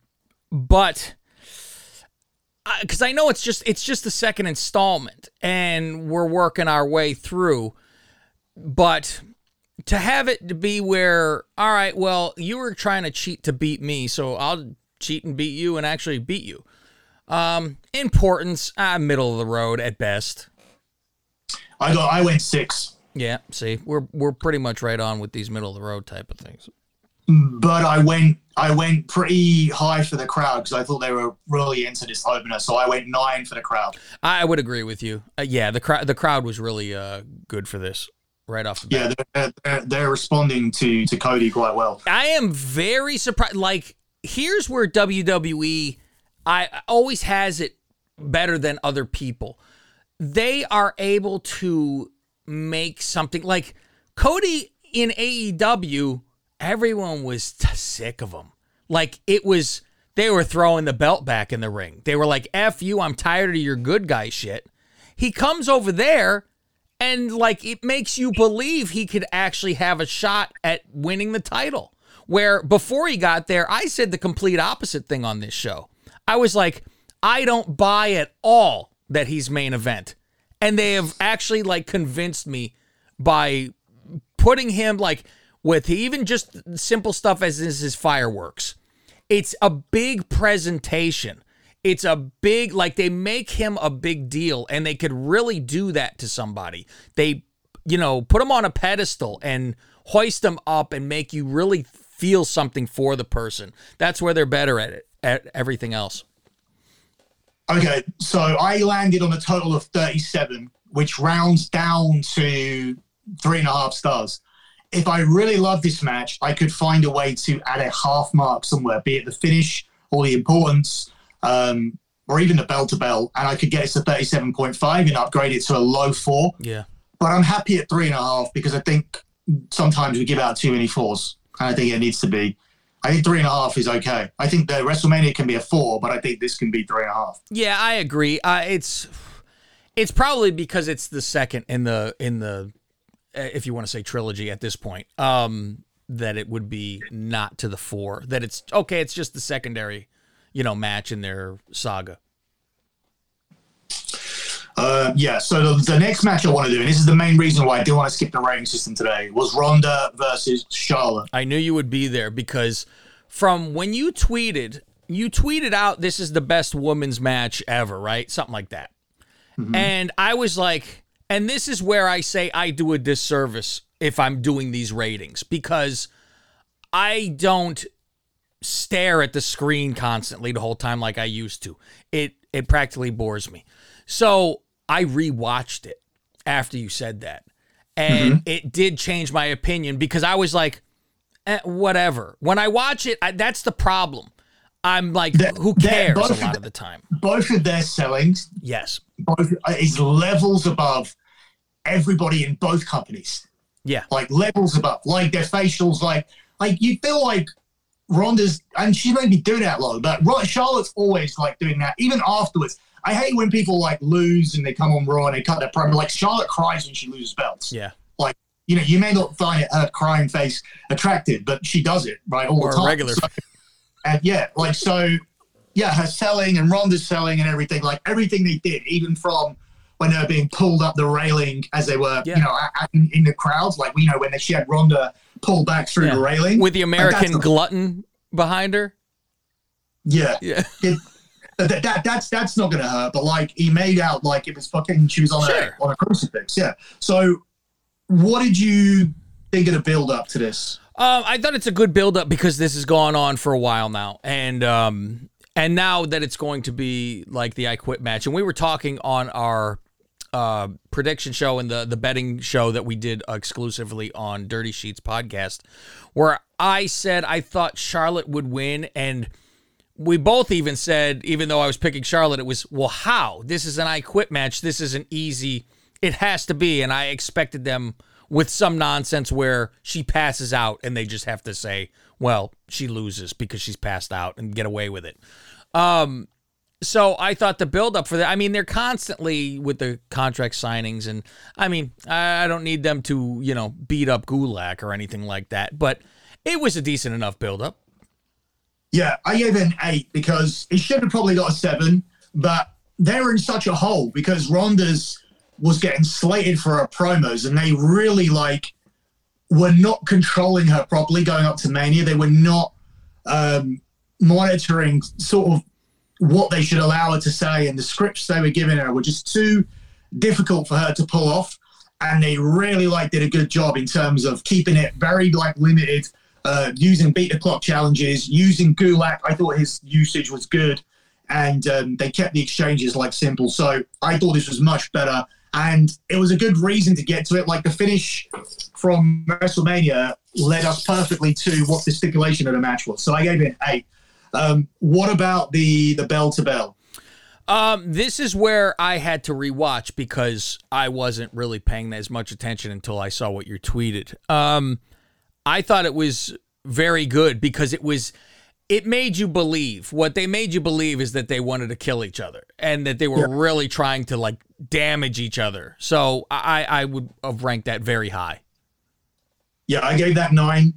but because I know it's just it's just the second installment, and we're working our way through. But to have it to be where, all right, well, you were trying to cheat to beat me, so I'll cheat and beat you and actually beat you. Um, importance, uh, middle of the road at best. I go. I went six. Yeah, see, we're we're pretty much right on with these middle of the road type of things. but I went I went pretty high for the crowd because I thought they were really into this opener. So I went nine for the crowd. I would agree with you. Uh, yeah, the crowd the crowd was really uh, good for this right off the Yeah, they're, they're, they're responding to to Cody quite well. I am very surprised. Like, here's where WWE I always has it better than other people. They are able to make something like Cody in AEW. Everyone was t- sick of him. Like it was, they were throwing the belt back in the ring. They were like, "F you, I'm tired of your good guy shit." He comes over there and like it makes you believe he could actually have a shot at winning the title. Where before he got there, I said the complete opposite thing on this show. I was like, I don't buy at all that he's main event. And they have actually like convinced me by putting him like with even just simple stuff as is his fireworks. It's a big presentation. It's a big like they make him a big deal and they could really do that to somebody. They you know, put him on a pedestal and hoist him up and make you really feel something for the person. That's where they're better at it everything else. Okay, so I landed on a total of thirty-seven, which rounds down to three and a half stars. If I really love this match, I could find a way to add a half mark somewhere, be it the finish or the importance, um, or even the bell to bell, and I could get it to thirty-seven point five and upgrade it to a low four. Yeah. but I'm happy at three and a half because I think sometimes we give out too many fours, and I think it needs to be. I think three and a half is okay. I think the WrestleMania can be a four, but I think this can be three and a half. Yeah, I agree. Uh, it's it's probably because it's the second in the in the uh, if you want to say trilogy at this point. Um that it would be not to the 4. That it's okay, it's just the secondary, you know, match in their saga. Uh, yeah. So the, the next match I want to do, and this is the main reason why I didn't want to skip the rating system today, was Ronda versus Charlotte. I knew you would be there because from when you tweeted, you tweeted out this is the best women's match ever, right? Something like that. And I was like, and this is where I say I do a disservice if I'm doing these ratings because I don't stare at the screen constantly the whole time like I used to. It it practically bores me. So I rewatched it after you said that. And it did change my opinion because I was like, eh, whatever. When I watch it, I, that's the problem. I'm like, That- who cares both a lot of the time? Both of their sellings Yes. both is levels above everybody in both companies. Yeah. Like levels above. Like their facials, like like you feel like Ronda's and she may be doing that low, but Ro- Charlotte's always like doing that, even afterwards. I hate when people like lose and they come on Raw and they cut their promo. Like Charlotte cries when she loses belts. Yeah. Like you know, you may not find her crying face attractive, but she does it right all Or the time. regular. So- and yeah, like so, yeah, her selling and Ronda's selling and everything, like everything they did, even from when they were being pulled up the railing as they were, Yeah. you know, in, in the crowds, like we know when they, she had Ronda pulled back through Yeah. the railing With the American that's- glutton behind her. Yeah, Yeah. it, that, that that's that's not gonna hurt. But like he made out like it was fucking she was on Sure. a on a crucifix. Yeah. So, what did you think of the build up to this? Um, I thought it's a good build up because this has gone on for a while now, and um, and now that it's going to be like the I Quit match, and we were talking on our uh prediction show and the the betting show that we did exclusively on Dirty Sheets podcast, where I said I thought Charlotte would win, and we both even said, even though I was picking Charlotte, it was well, how this is an I Quit match. This is an easy. It has to be, and I expected them with some nonsense where she passes out and they just have to say, well, she loses because she's passed out and get away with it. Um, so I thought the buildup for that. I mean, they're constantly with the contract signings, and I mean, I I don't need them to you know beat up Gulak or anything like that, but it was a decent enough buildup. Yeah, I gave it an eight because it should have probably got a seven, but they're in such a hole because Ronda's was getting slated for her promos and they really like were not controlling her properly going up to Mania. They were not um, monitoring sort of what they should allow her to say, and the scripts they were giving her were just too difficult for her to pull off. And they really like did a good job in terms of keeping it very like limited, uh, using beat the clock challenges, using Gulak. I thought his usage was good, and um, they kept the exchanges like simple. So I thought this was much better, and it was a good reason to get to it. Like the finish from WrestleMania led us perfectly to what the stipulation of the match was. So I gave it an eight. Um, what about the the bell to bell? Um, this is where I had to rewatch because I wasn't really paying as much attention until I saw what you tweeted. Um, I thought it was very good because it was it made you believe what they made you believe is that they wanted to kill each other and that they were yeah. really trying to like damage each other. So I I would have ranked that very high. Yeah, I gave that nine.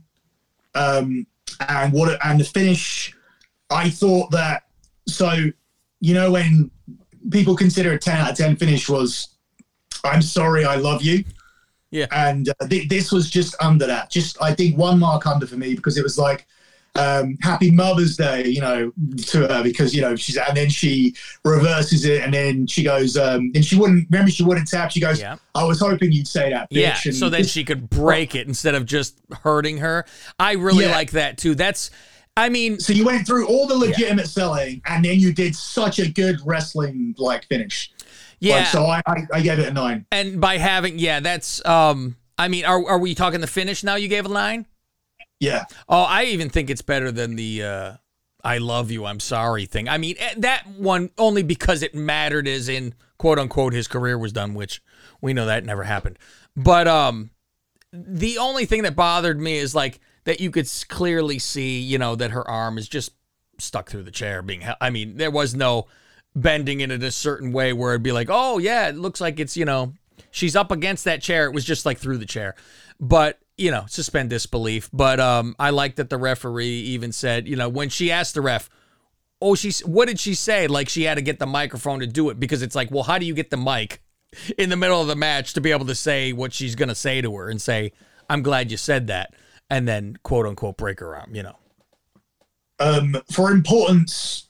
Um, and what and the finish I thought that so you know when people consider a 10 out of 10 finish was I'm sorry I love you. Yeah. And uh, th- this was just under that. Just I think one mark under for me because it was like um, happy Mother's Day, you know, to her because you know she's and then she reverses it and then she goes um, and she wouldn't remember she wouldn't tap. She goes, yeah. I was hoping you'd say that. yeah, so then she could break it instead of just hurting her. I really yeah. like that too. That's I mean, so you went through all the legitimate yeah. selling, and then you did such a good wrestling like finish. Yeah. So I, I, I gave it a nine. And by having, yeah, that's. um I mean, are are we talking the finish now? You gave a nine. Yeah. Oh, I even think it's better than the uh "I love you, I'm sorry" thing. I mean, eh, that one only because it mattered, as in quote unquote his career was done, which we know that never happened. But um, the only thing that bothered me is like that you could clearly see, you know, that her arm is just stuck through the chair being held. I mean, there was no bending it in a certain way where it'd be like, oh, yeah, it looks like it's, you know, she's up against that chair. It was just like through the chair. But, you know, suspend disbelief. But um, I like that the referee even said, you know, when she asked the ref, oh, she's, what did she say? Like she had to get the microphone to do it because it's like, well, how do you get the mic in the middle of the match to be able to say what she's to say to her and say, I'm glad you said that and then quote unquote break her arm, you know. Um, for importance,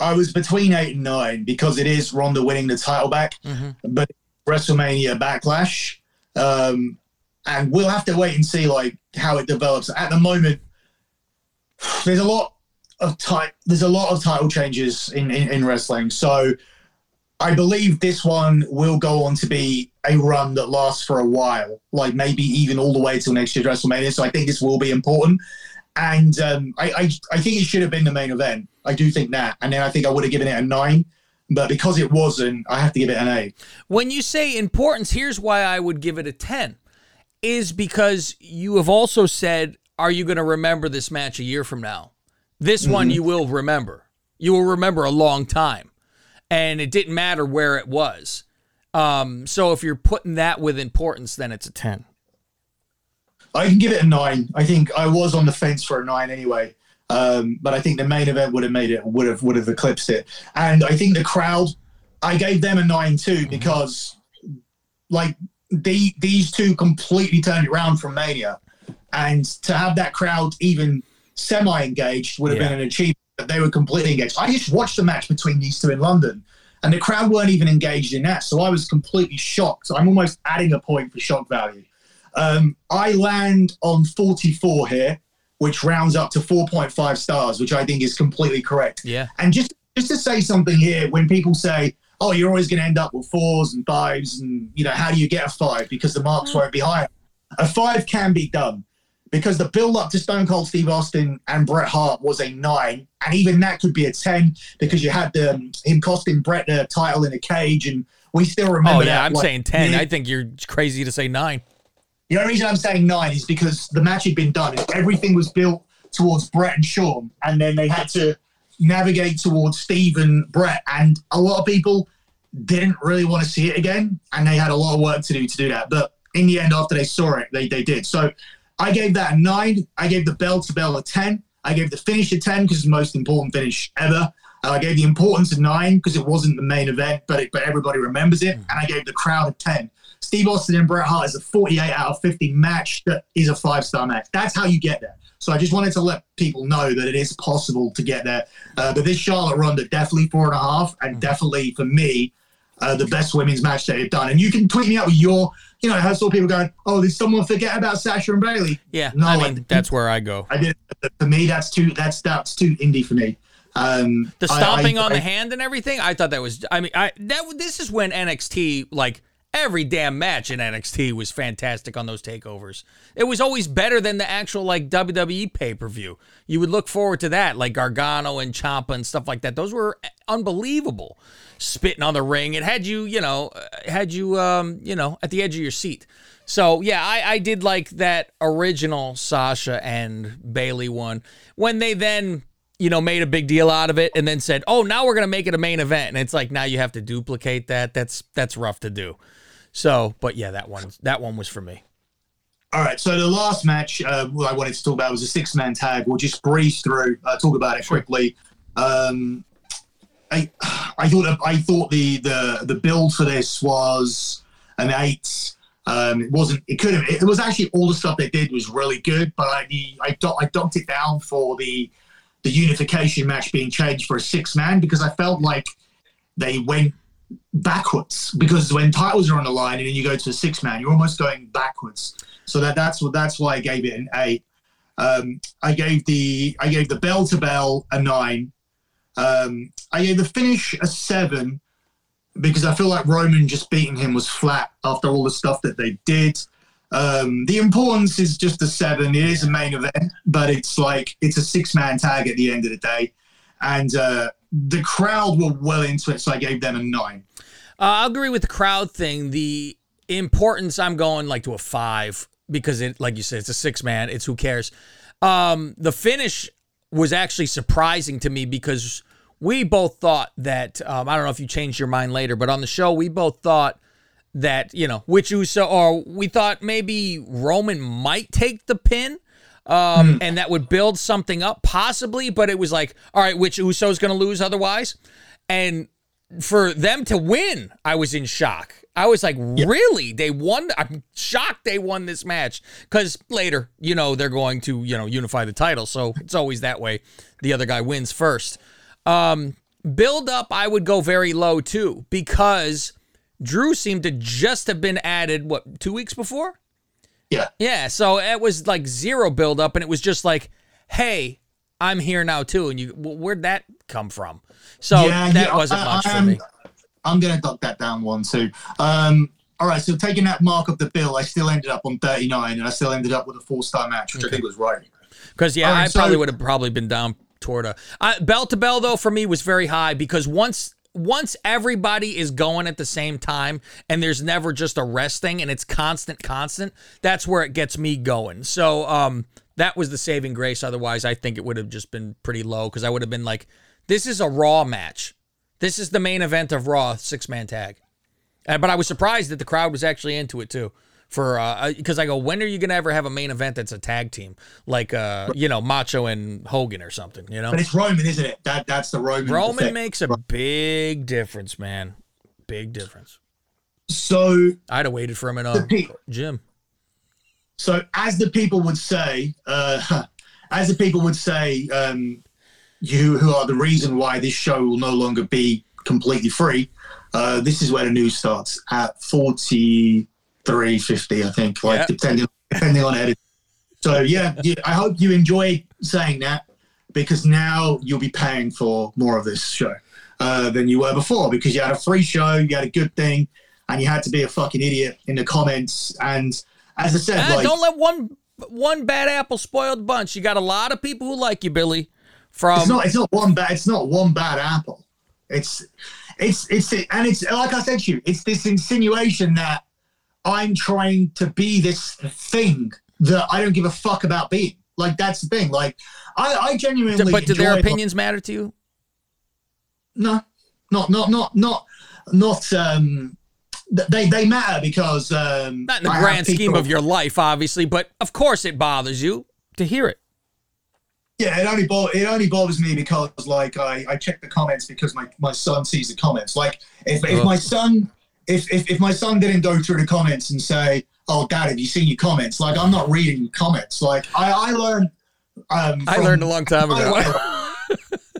I was between eight and nine because it is Ronda winning the title back, mm-hmm. but WrestleMania Backlash, um, and we'll have to wait and see like how it develops. At the moment, there's a lot of ti- There's a lot of title changes in, in, in wrestling, so I believe this one will go on to be a run that lasts for a while, like maybe even all the way till next year's WrestleMania. So I think this will be important. And um, I, I, I think it should have been the main event. I do think that. And then I think I would have given it a nine. But because it wasn't, I have to give it an eight. When you say importance, here's why I would give it a 10 is because you have also said, Are you going to remember this match a year from now? This mm-hmm. one you will remember. You will remember a long time and it didn't matter where it was. Um, so if you're putting that with importance, then it's a 10. I can give it a nine. I think I was on the fence for a nine anyway. Um, but I think the main event would have made it, would have, would have eclipsed it. And I think the crowd, I gave them a nine too, mm-hmm. because like the, these two completely turned it around from Mania. And to have that crowd even semi engaged would have yeah. been an achievement they were completely engaged. I just watched the match between these two in London, and the crowd weren't even engaged in that. So I was completely shocked. So I'm almost adding a point for shock value. Um, I land on 44 here, which rounds up to 4.5 stars, which I think is completely correct. Yeah. And just just to say something here, when people say, "Oh, you're always going to end up with fours and fives, and you know, how do you get a five? Because the marks mm. won't be higher. A five can be done because the build up to Stone Cold Steve Austin and Bret Hart was a nine, and even that could be a ten because you had the, um, him costing Bret the title in a cage, and we still remember. Oh yeah, that, I'm like, saying ten. Yeah. I think you're crazy to say nine. The only reason I'm saying nine is because the match had been done, and everything was built towards Bret and Shawn, and then they had to navigate towards Steve and Bret, and a lot of people didn't really want to see it again, and they had a lot of work to do to do that. But in the end, after they saw it, they, they did. So I gave that a nine. I gave the bell to bell a 10. I gave the finish a 10 because it's the most important finish ever. Uh, I gave the importance a nine because it wasn't the main event, but it, but everybody remembers it. And I gave the crowd a 10. Steve Austin and Bret Hart is a 48 out of 50 match that is a five star match. That's how you get there. So I just wanted to let people know that it is possible to get there. Uh, but this Charlotte Ronda definitely four and a half, and definitely for me, uh, the best women's match that they've done. And you can tweet me out with your, you know, I saw people going, "Oh, did someone forget about Sasha and Bailey?" Yeah, No, I mean I- that's where I go. I did. For me, that's too. That's that's too indie for me. Um, The stomping I- on the hand and everything, I thought that was. I mean, I that this is when NXT like every damn match in NXT was fantastic on those takeovers. It was always better than the actual like WWE pay per view. You would look forward to that, like Gargano and Ciampa and stuff like that. Those were unbelievable. Spitting on the ring, it had you, you know, uh, had you, um, you know, at the edge of your seat. So yeah, I, I did like that original Sasha and Bailey one when they then you know made a big deal out of it and then said, "Oh, now we're gonna make it a main event," and it's like now you have to duplicate that. That's that's rough to do. So, but yeah, that one that one was for me. All right. So the last match uh, I wanted to talk about was a six man tag. We'll just breeze through, uh, talk about it quickly. Um, I I thought I thought the the the build for this was an eight. Um, it wasn't. It could have. It was actually all the stuff they did was really good, but I the, I do, I docked it down for the the unification match being changed for a six man because I felt like they went backwards because when titles are on the line and then you go to a six man, you're almost going backwards. So that that's what that's why I gave it an eight. Um, I gave the I gave the bell to bell a nine. Um, I gave the finish a seven because I feel like Roman just beating him was flat after all the stuff that they did. Um, the importance is just a seven. It is a main event, but it's like it's a six man tag at the end of the day, and uh, the crowd were well into it, so I gave them a nine. Uh, I agree with the crowd thing. The importance, I'm going like to a five because it, like you said, it's a six man. It's who cares. Um, the finish was actually surprising to me because we both thought that um, I don't know if you changed your mind later, but on the show we both thought that you know which Uso or we thought maybe Roman might take the pin. Um, and that would build something up possibly, but it was like, all right, which Uso's going to lose otherwise? And for them to win, I was in shock. I was like, really? They won? I'm shocked they won this match because later, you know, they're going to, you know, unify the title. So it's always that way. The other guy wins first. Um, build up, I would go very low too because Drew seemed to just have been added, what, two weeks before? Yeah. Yeah. So it was like zero build up and it was just like, hey, I'm here now too. And you, where'd that come from? So Yeah, that yeah, wasn't I- much I for am- me. I'm going to duck that down one too. Um, all right, so taking that mark of the bill, I still ended up on 39, and I still ended up with a four star match, which I think was right. Because yeah, right, I probably would have probably been down toward a bell to bell though. For me, was very high because once once everybody is going at the same time and there's never just a resting and it's constant, constant. That's where it gets me going. So um, that was the saving grace. Otherwise, I think it would have just been pretty low because I would have been like, this is a Raw match. This is the main event of Raw six man tag. Uh, but I was surprised that the crowd was actually into it too. For uh because I go, when are you gonna ever have a main event that's a tag team like uh you know Macho and Hogan or something? You know, But it's Roman, isn't it? That That's the Roman. Roman effect. makes a big difference, man. Big difference. So, I'd have waited for him in a pe- gym. so as the people would say, uh, as the people would say, um, you who are the reason why this show will no longer be completely free. Uh, this is where the news starts at 43.50, I think, like Yeah. depending depending on edit. So yeah, yeah, I hope you enjoy saying that because now you'll be paying for more of this show uh, than you were before because you had a free show, you had a good thing, and you had to be a fucking idiot in the comments. And as I said, Ah, like don't let one one bad apple spoil the bunch. You got a lot of people who like you, Billi. From it's not it's not one bad it's not one bad apple. It's it's it's and it's like I said to you, it's this insinuation that I'm trying to be this thing that I don't give a fuck about being. Like that's the thing. Like I, I genuinely but do their opinions matter to you? No, not not not not not um they they matter because um Not in the I grand scheme of your life, obviously, but of course it bothers you to hear it. Yeah, it only bo- it only bothers me because like I, I check the comments because my, my son sees the comments. Like if, if my son if, if if my son didn't go through the comments and say, "Oh, Dad, have you seen your comments?" Like I'm not reading comments. Like I I learned. Um, I learned a long time ago.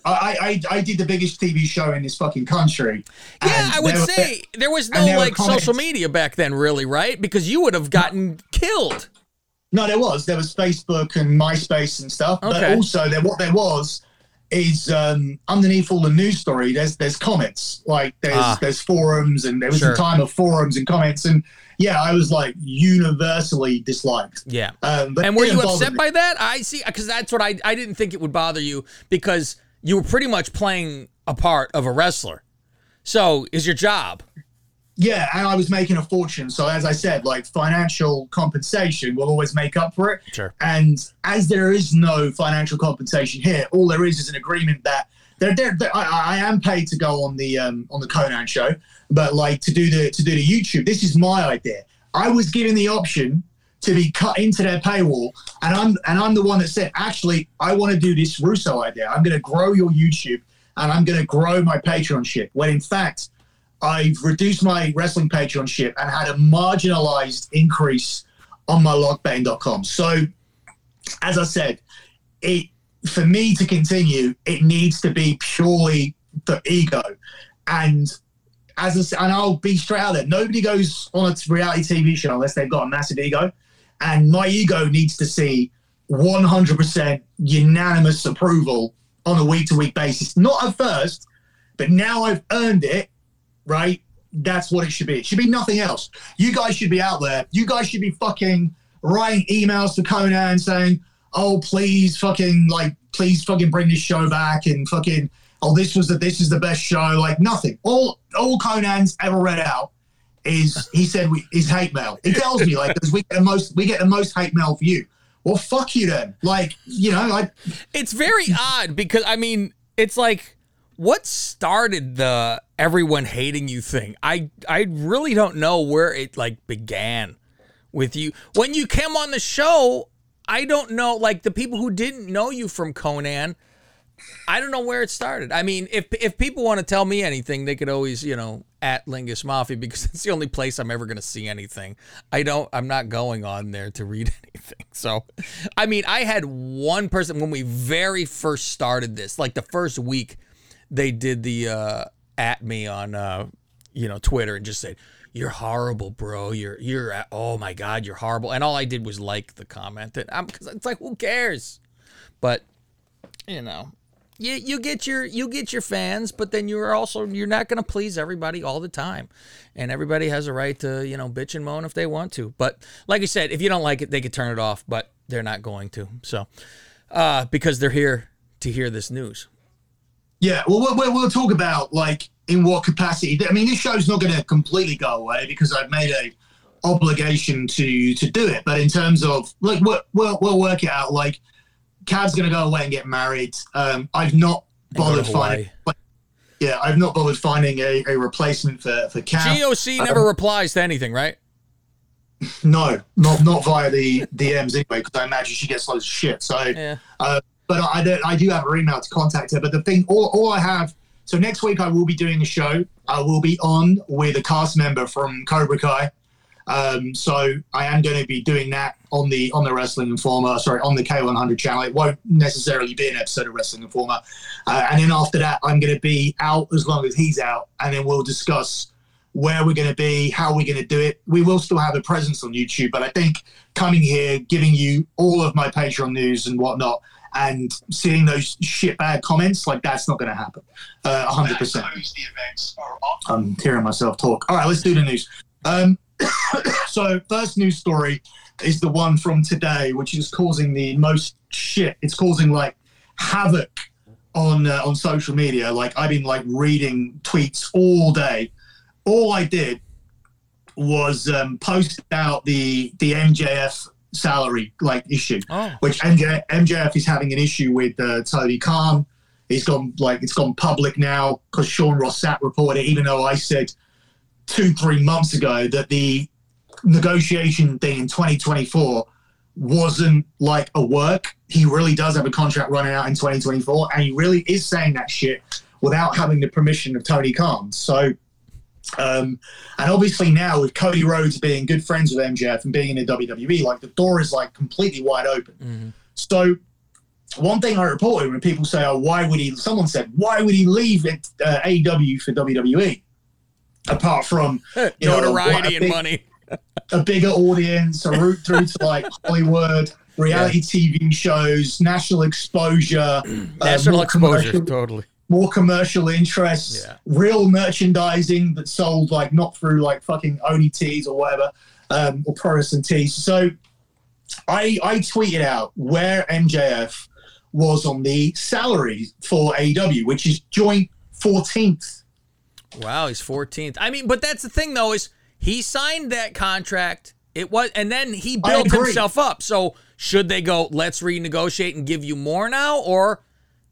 I, I I did the biggest TV show in this fucking country. Yeah, I would there were- say there was no there like social media back then, really, right? Because you would have gotten killed. No, there was. There was Facebook and MySpace and stuff. But also, there what there was is um, underneath all the news story. There's there's comments. Like there's Ah. there's forums, and there was Sure. a time of forums and comments. And yeah, I was like universally disliked. Yeah. Um, but And were you upset me. by that? I see, because that's what I I didn't think it would bother you because you were pretty much playing a part of a wrestler. So is your job. Yeah, and I was making a fortune. So as I said, like financial compensation will always make up for it. Sure. And as there is no financial compensation here, all there is is an agreement that there, there, there- I, I am paid to go on the um, on the Konnan show, but like to do the to do the YouTube. This is my idea. I was given the option to be cut into their paywall, and I'm and I'm the one that said, actually, I want to do this Russo idea. I'm going to grow your YouTube, and I'm going to grow my Patreon shit. When in fact, I've reduced my wrestling Patreon ship and had a marginalized increase on my lockbetting.com. So, as I said, it for me to continue, it needs to be purely the ego. And as I and I'll be straight out there, nobody goes on a reality TV show unless they've got a massive ego. And my ego needs to see 100% unanimous approval on a week to week basis. Not at first, but now I've earned it right? That's what it should be. It should be nothing else. You guys should be out there. You guys should be fucking writing emails to Konnan saying, "Oh, please, fucking like, please, fucking bring this show back," and fucking, "Oh, this was the this is the best show." Like nothing. All all Konnan's ever read out is he said we, is hate mail. He tells me like, because we get the most we get the most hate mail for you. Well, fuck you then. Like, you know, like It's very odd because I mean, it's like what started the everyone hating you thing? I I really don't know where it like began with you. When you came on the show, I don't know like the people who didn't know you from Konnan, I don't know where it started. I mean, if if people want to tell me anything, they could always, you know, at Lingus Mafia because it's the only place I'm ever going to see anything. I don't I'm not going on there to read anything. So, I mean, I had one person when we very first started this, like the first week they did the uh at me on uh you know, Twitter and just said, "You're horrible, bro. You're you're oh my god, you're horrible." And all I did was like the comment that I'm cuz it's like who cares? But you know, you you get your you get your fans, but then you're also you're not going to please everybody all the time, and everybody has a right to you know bitch and moan if they want to. But like I said, if you don't like it, they could turn it off, but they're not going to. So uh, because they're here to hear this news. Yeah, well, we'll, talk about like in what capacity. I mean, this show's not going to completely go away because I've made a obligation to to do it. But in terms of like, we'll we'll, we'll work it out. Like, Cav's going to go away and get married. Um, I've not And go to bothered finding. Yeah, I've not bothered finding a, a replacement for for Cav. GOC never replies to anything, right? No, not not via the DMs anyway, because I imagine she gets loads of shit. So, Yeah. uh, but I don't, I do have her email to contact her. But the thing, all, all I have. So next week I will be doing a show. I will be on with a cast member from Cobra Kai. Um, so I am going to be doing that on the on the Wrestling Informer. Sorry, on the K100 channel. It won't necessarily be an episode of Wrestling Informer. Uh, and then after that, I'm going to be out as long as he's out, and then we'll discuss where we're going to be, how we're going to do it. We will still have a presence on YouTube, but I think coming here, giving you all of my Patreon news and whatnot, and seeing those shit bad comments, like that's not going to happen. Uh, 100%. I'm hearing myself talk. All right, let's do the news. Um, so, first news story is the one from today, which is causing the most shit. It's causing like havoc on uh, on social media. Like I've been like reading tweets all day. All I did was um, post out the the MJF salary like issue, Oh. which MJ, MJF is having an issue with uh, Tony Khan. He's gone like it's gone public now because Sean Ross Sapp reported, even though I said two three months ago that the negotiation thing in 2024 wasn't like a work. He really does have a contract running out in 2024, and he really is saying that shit without having the permission of Tony Khan. So, um, and obviously now with Cody Rhodes being good friends with MJF and being in the WWE, like the door is like completely wide open. Mm-hmm. So, one thing I reported when people say, "Oh, why would he?" Someone said, "Why would he leave it, uh, AEW for WWE?" Apart from you know, Notoriety what a and big- money. a bigger audience, a route through to like Hollywood, reality TV shows, national exposure, uh, National more exposure, totally. More commercial interests, Yeah. real merchandising that sold like not through like fucking Oni tees or whatever, um, or Protestant tees. So I I tweeted out where MJF was on the salary for AEW, which is joint 14th. Wow, he's 14th. I mean, but that's the thing though is he signed that contract. It was, and then he built himself up. So should they go? Let's renegotiate and give you more now, or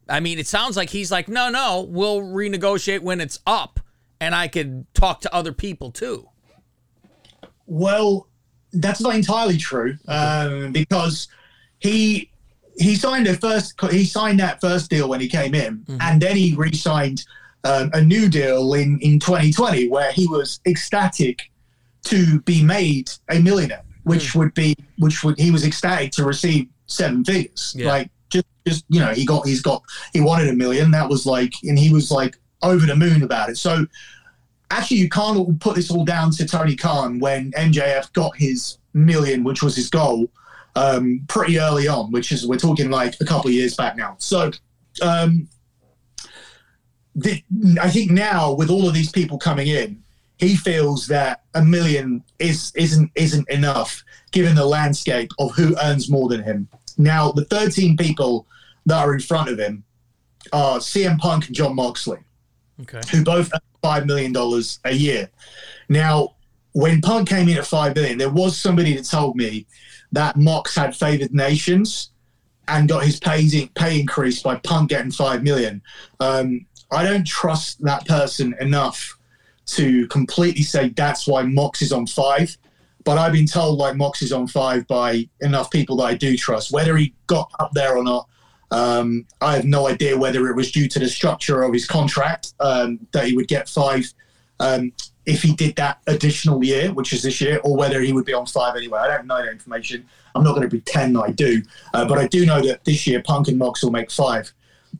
I mean, it sounds like he's like, no, no, we'll renegotiate when it's up, and I could talk to other people too. Well, that's not entirely true um, because he he signed a first he signed that first deal when he came in, and then he re-signed um, a new deal in in 2020 where he was ecstatic to be made a millionaire, which would be which would he was ecstatic to receive seven figures, Yeah. like just you know he got he's got he wanted a million that was like and he was like over the moon about it so actually you can't put this all down to Tony Khan when MJF got his million, which was his goal, um, pretty early on, which is we're talking like a couple of years back now. So um, the, I think now with all of these people coming in, he feels that a million is isn't isn't enough given the landscape of who earns more than him. Now the 13 people that are in front of him are CM Punk and Jon Moxley Okay. who both earn five million dollars a year. Now, when Punk came in at five million, there was somebody that told me that Mox had favored nations and got his pay pay increased by Punk getting five million. Um, I don't trust that person enough to completely say that's why Mox is on five. But I've been told like Mox is on five by enough people that I do trust. Whether he got up there or not, um, I have no idea whether it was due to the structure of his contract um, that he would get five um, if he did that additional year, which is this year, or whether he would be on five anyway. I don't know that information. I'm not going to pretend I do, uh, but I do know that this year Punk and Mox will make five.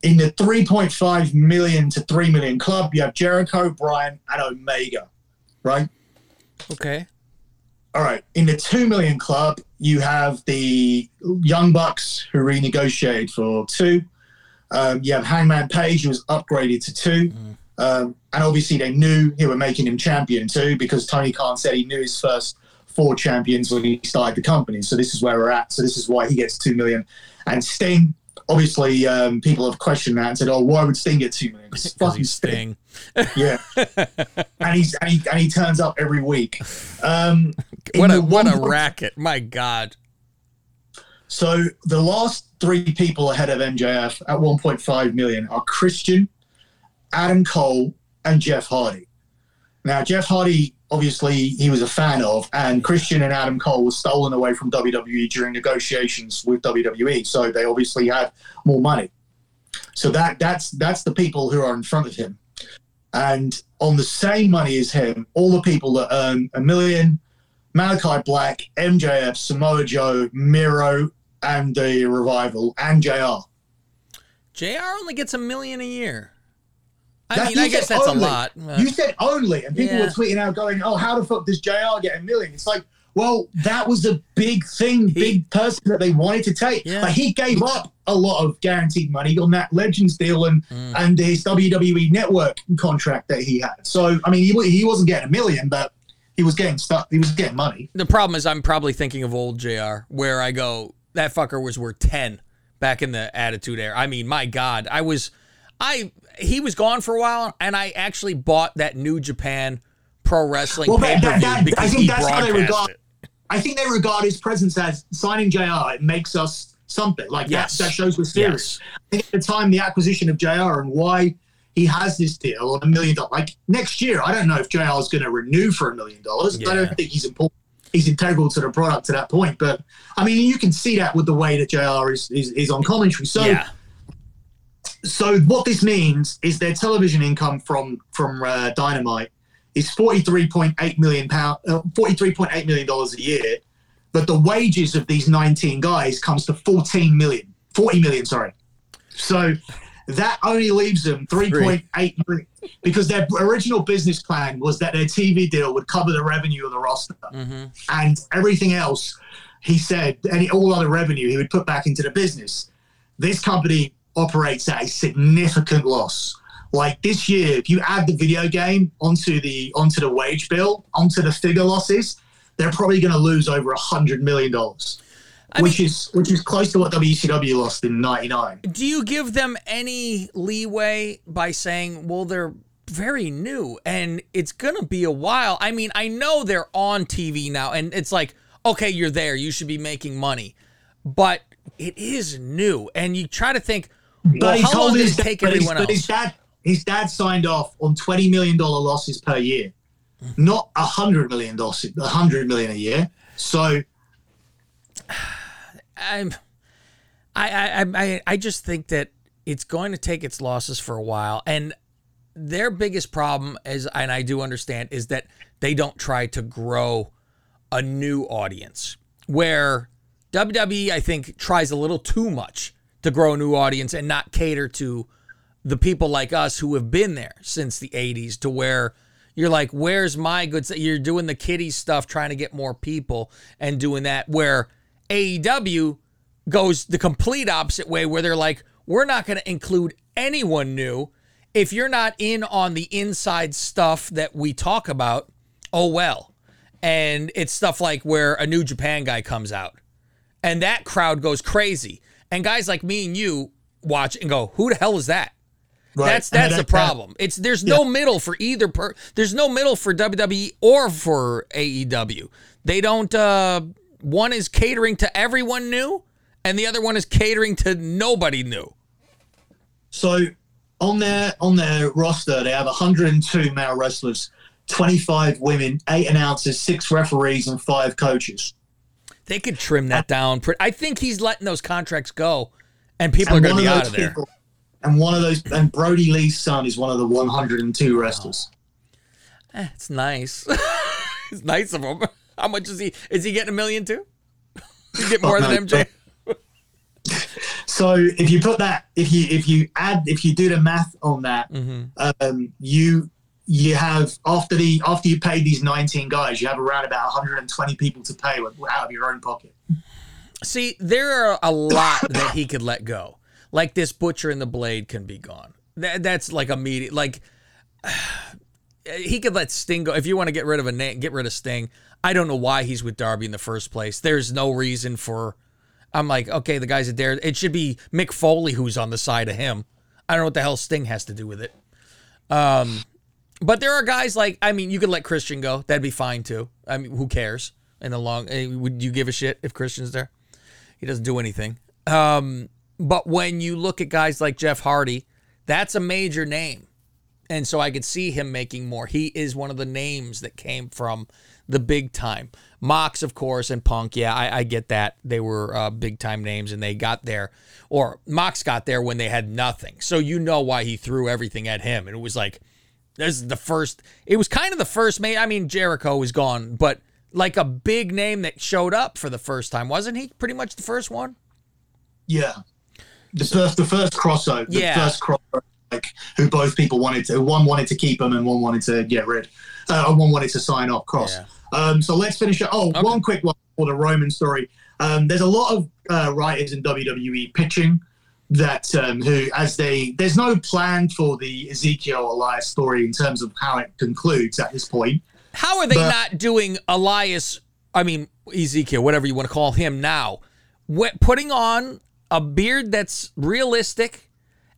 In the 3.5 million to 3 million club, you have Jericho, Bryan, and Omega, right? Okay. All right. In the 2 million club, you have the Young Bucks who renegotiated for two. Um, you have Hangman Page who was upgraded to 2 Um, and obviously, they knew they were making him champion too because Tony Khan said he knew his first four champions when he started the company. So this is where we're at. So this is why he gets 2 million. And Sting, obviously, um, people have questioned that and said, oh, why would Sting get 2 million? 'Cause Because fucking Sting. Sting. Yeah. and, he's, and, he, and he turns up every week. Um, What a what a racket! My God. So the last three people ahead of MJF at 1.5 million are Christian, Adam Cole, and Jeff Hardy. Now, Jeff Hardy, obviously, he was a fan of, and Christian and Adam Cole were stolen away from WWE during negotiations with WWE. So they obviously had more money. So that that's that's the people who are in front of him. And on the same money as him, all the people that earn a million, Malakai Black, MJF, Samoa Joe, Miro, and the Revival, and JR. JR. only gets a million a year. I That- mean, I guess that's only. a lot. Uh, You said only, and people Yeah. were tweeting out going, "Oh, how the fuck does JR get a million? It's like, well, that was a big thing, big person that they wanted to take. Yeah. Like he gave up a lot of guaranteed money on that Legends deal and Mm. and his WWE Network contract that he had. So, I mean, he, he wasn't getting a million, but he was getting stuff. He was getting money. the problem is, I'm probably thinking of old JR. Where I go, that fucker was worth ten back in the Attitude Era. I mean, my God, I was, I he was gone for a while, and I actually bought that New Japan Pro Wrestling Well, pay per view that- I because think he that's how they regard- it. I think they regard his presence as signing JR. It makes us something like Yes. that. That shows we're serious. Yes. I think at the time the acquisition of JR and why he has this deal on a million dollars. Like next year, I don't know if JR is going to renew for a million dollars. I don't think he's important. he's integral to the product to that point. But I mean, you can see that with the way that JR is is, is on commentary. So. yeah. So what this means is their television income from from uh, Dynamite is forty three point eight million pound, uh, forty three point eight million dollars a year, but the wages of these nineteen guys comes to fourteen million, 40 million, sorry. So that only leaves them three point eight million because their original business plan was that their TV deal would cover the revenue of the roster hmm and everything else. He said any all other revenue he would put back into the business. This company operates at a significant loss. Like this year, if you add the video game onto the onto the wage bill, onto the figure losses, they're probably going to lose over a hundred million dollars, I which mean- is which is close to what WCW lost in '99. Do you give them any leeway by saying, well, they're very new and it's going to be a while? I mean, I know they're on TV now and it's like, okay, you're there. You should be making money. But it is new. And you try to think, But he how long told did his, take but but his dad his dad signed off on twenty million dollar losses per year, not a hundred million dollars, a hundred million a year. So I'm, I, I, I, I- I just think that it's going to take its losses for a while, and their biggest problem is, and I do understand, is that they don't try to grow a new audience. Where WWE, I think, tries a little too much to grow a new audience and not cater to the people like us who have been there since the 80s to where you're like, where's my good? st-" You're doing the kiddie stuff, trying to get more people and doing that. Where AEW goes the complete opposite way, where they're like, we're not going to include anyone new. If you're not in on the inside stuff that we talk about, oh well. And it's stuff like where a new Japan guy comes out and that crowd goes crazy. And guys like me and you watch and go, "Who the hell is that?" right, That's and that's that- the that- problem. It's there's no middle for either per. There's no middle for WWE or for AEW. They don't. uh One is catering to everyone new, and the other one is catering to nobody new. So on their on their roster, they have 102 male wrestlers, 25 women, eight announcers, six referees, and five coaches. They could trim that down. I think he's letting those contracts go, and people And are going to be of out of there. people- and one of those, and Brodie Lee's son is one of the 102 wrestlers. Eh, it's nice. it's nice of him. How much is he? Is he getting a million too? He get more no, than MJ. So if you put that, if you if you add, if you do the math on that, Mm-hmm. um, you you have after the after you pay these 19 guys, you have around about 120 people to pay with, out of your own pocket. See, there are a lot that he could let go. Like this butcher and the blade can be gone. That, that's like immediate. Like he could let Sting go. If you want to get rid of a name, get rid of Sting. I don't know why he's with Darby in the first place. There's no reason for. I'm like, okay, the guy's a dare. It should be Mick Foley who's on the side of him. I don't know what the hell Sting has to do with it. Um, but there are guys like, I mean, you could let Christian go. That'd be fine too. I mean, who cares? In the long, eh, would you give a shit if Christian's there? He doesn't do anything. Um, but when you look at guys like Jeff Hardy, that's a major name. And so I could see him making more. He is one of the names that came from the big time. Mox, of course, and Punk. Yeah, I, I get that. They were uh, big time names and they got there. Or Mox got there when they had nothing. So you know why he threw everything at him. And it was like, this is the first, it was kind of the first, ma- I mean, Jericho was gone, but like a big name that showed up for the first time. Wasn't he pretty much the first one? Yeah, the first the first crossover, the Yeah. first crossover, like who both people wanted to, one wanted to keep him and one wanted to get rid, uh, and one wanted to sign off cross. Yeah. Um, so let's finish it. Oh, one quick one for the Roman story. Um, there's a lot of uh, writers in WWE pitching that um, who, as they, there's no plan for the Ezekiel Elias story in terms of how it concludes at this point. How are they But- not doing Elias? I mean Ezekiel, whatever you want to call him now, Wh- putting on a beard that's realistic,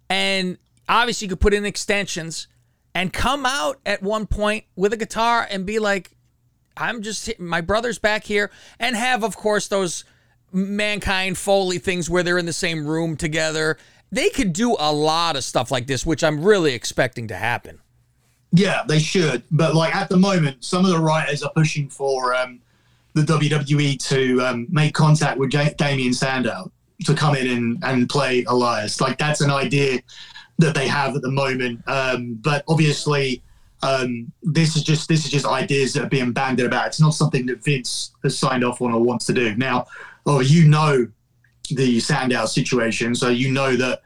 and obviously you could put in extensions, and come out at one point with a guitar and be like, "I'm just my brother's back here," and have of course those mankind Foley things where they're in the same room together. They could do a lot of stuff like this, which I'm really expecting to happen. Yeah, they should. But like at the moment, some of the writers are pushing for um, the WWE to um, make contact with Ga- Damien Sandow to come in and, and play Elias. Like that's an idea that they have at the moment. Um, but obviously, um, this is just this is just ideas that are being banded about. It's not something that Vince has signed off on or wants to do. Now, oh, you know the Sandow situation, so you know that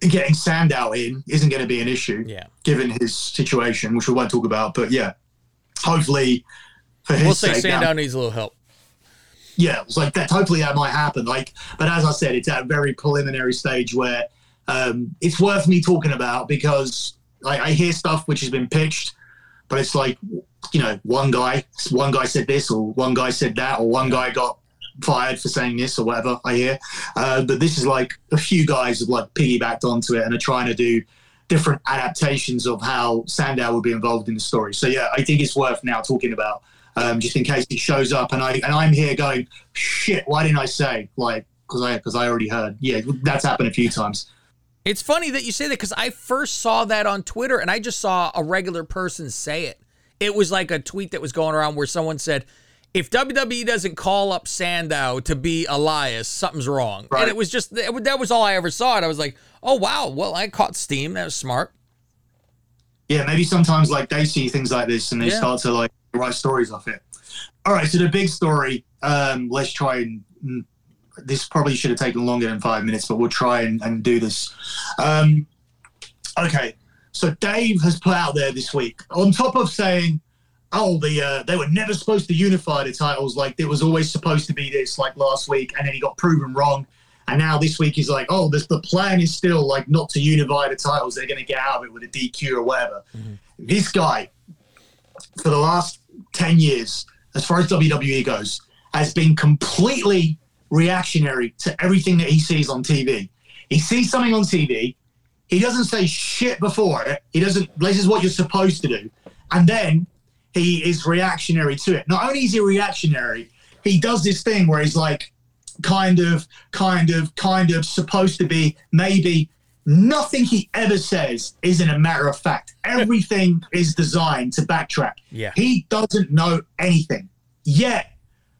getting Sandow in isn't going to be an issue, Yeah. given his situation, which we won't talk about. But yeah, hopefully for his We'll say sake, that- Sandow needs a little help. yeah, it's like that. Hopefully that might happen. Like, but as I said, it's at a very preliminary stage where um, it's worth me talking about because I, I hear stuff which has been pitched, but it's like you know, one guy, one guy said this, or one guy said that, or one guy got fired for saying this or whatever. I hear, uh, but this is like a few guys have like piggybacked onto it and are trying to do different adaptations of how Sandow would be involved in the story. So yeah, I think it's worth now talking about um, just in case he shows up and I and I'm here going, shit, why didn't I say like because I because I already heard. Yeah, that's happened a few times. It's funny that you say that because I first saw that on Twitter and I just saw a regular person say it. It was like a tweet that was going around where someone said, if WWE doesn't call up Sandow to be Elias, something's wrong. Right. And it was just, that was all I ever saw. And I was like, oh, wow. Well, I caught steam. That was smart. Yeah, maybe sometimes like they see things like this and they Yeah. start to like write stories off it. All right, so the big story. Um, let's try and. mm, This probably should have taken longer than five minutes, but we'll try and, and do this. Um, okay, so Dave has put out there this week on top of saying, "Oh, the uh, they were never supposed to unify the titles. Like it was always supposed to be this, like last week, and then he got proven wrong." And now this week he's like, "Oh, this the plan is still like not to unify the titles. They're going to get out of it with a DQ or whatever." This guy, for the last ten years, as far as WWE goes, has been completely reactionary to everything that he sees on TV. He sees something on TV, he doesn't say shit before it. He doesn't. This is what you're supposed to do, and then he is reactionary to it. Not only is he reactionary, he does this thing where he's like, kind of, kind of, kind of supposed to be maybe. Nothing he ever says isn't a matter of fact. Everything is designed to backtrack. Yeah. He doesn't know anything. Yet,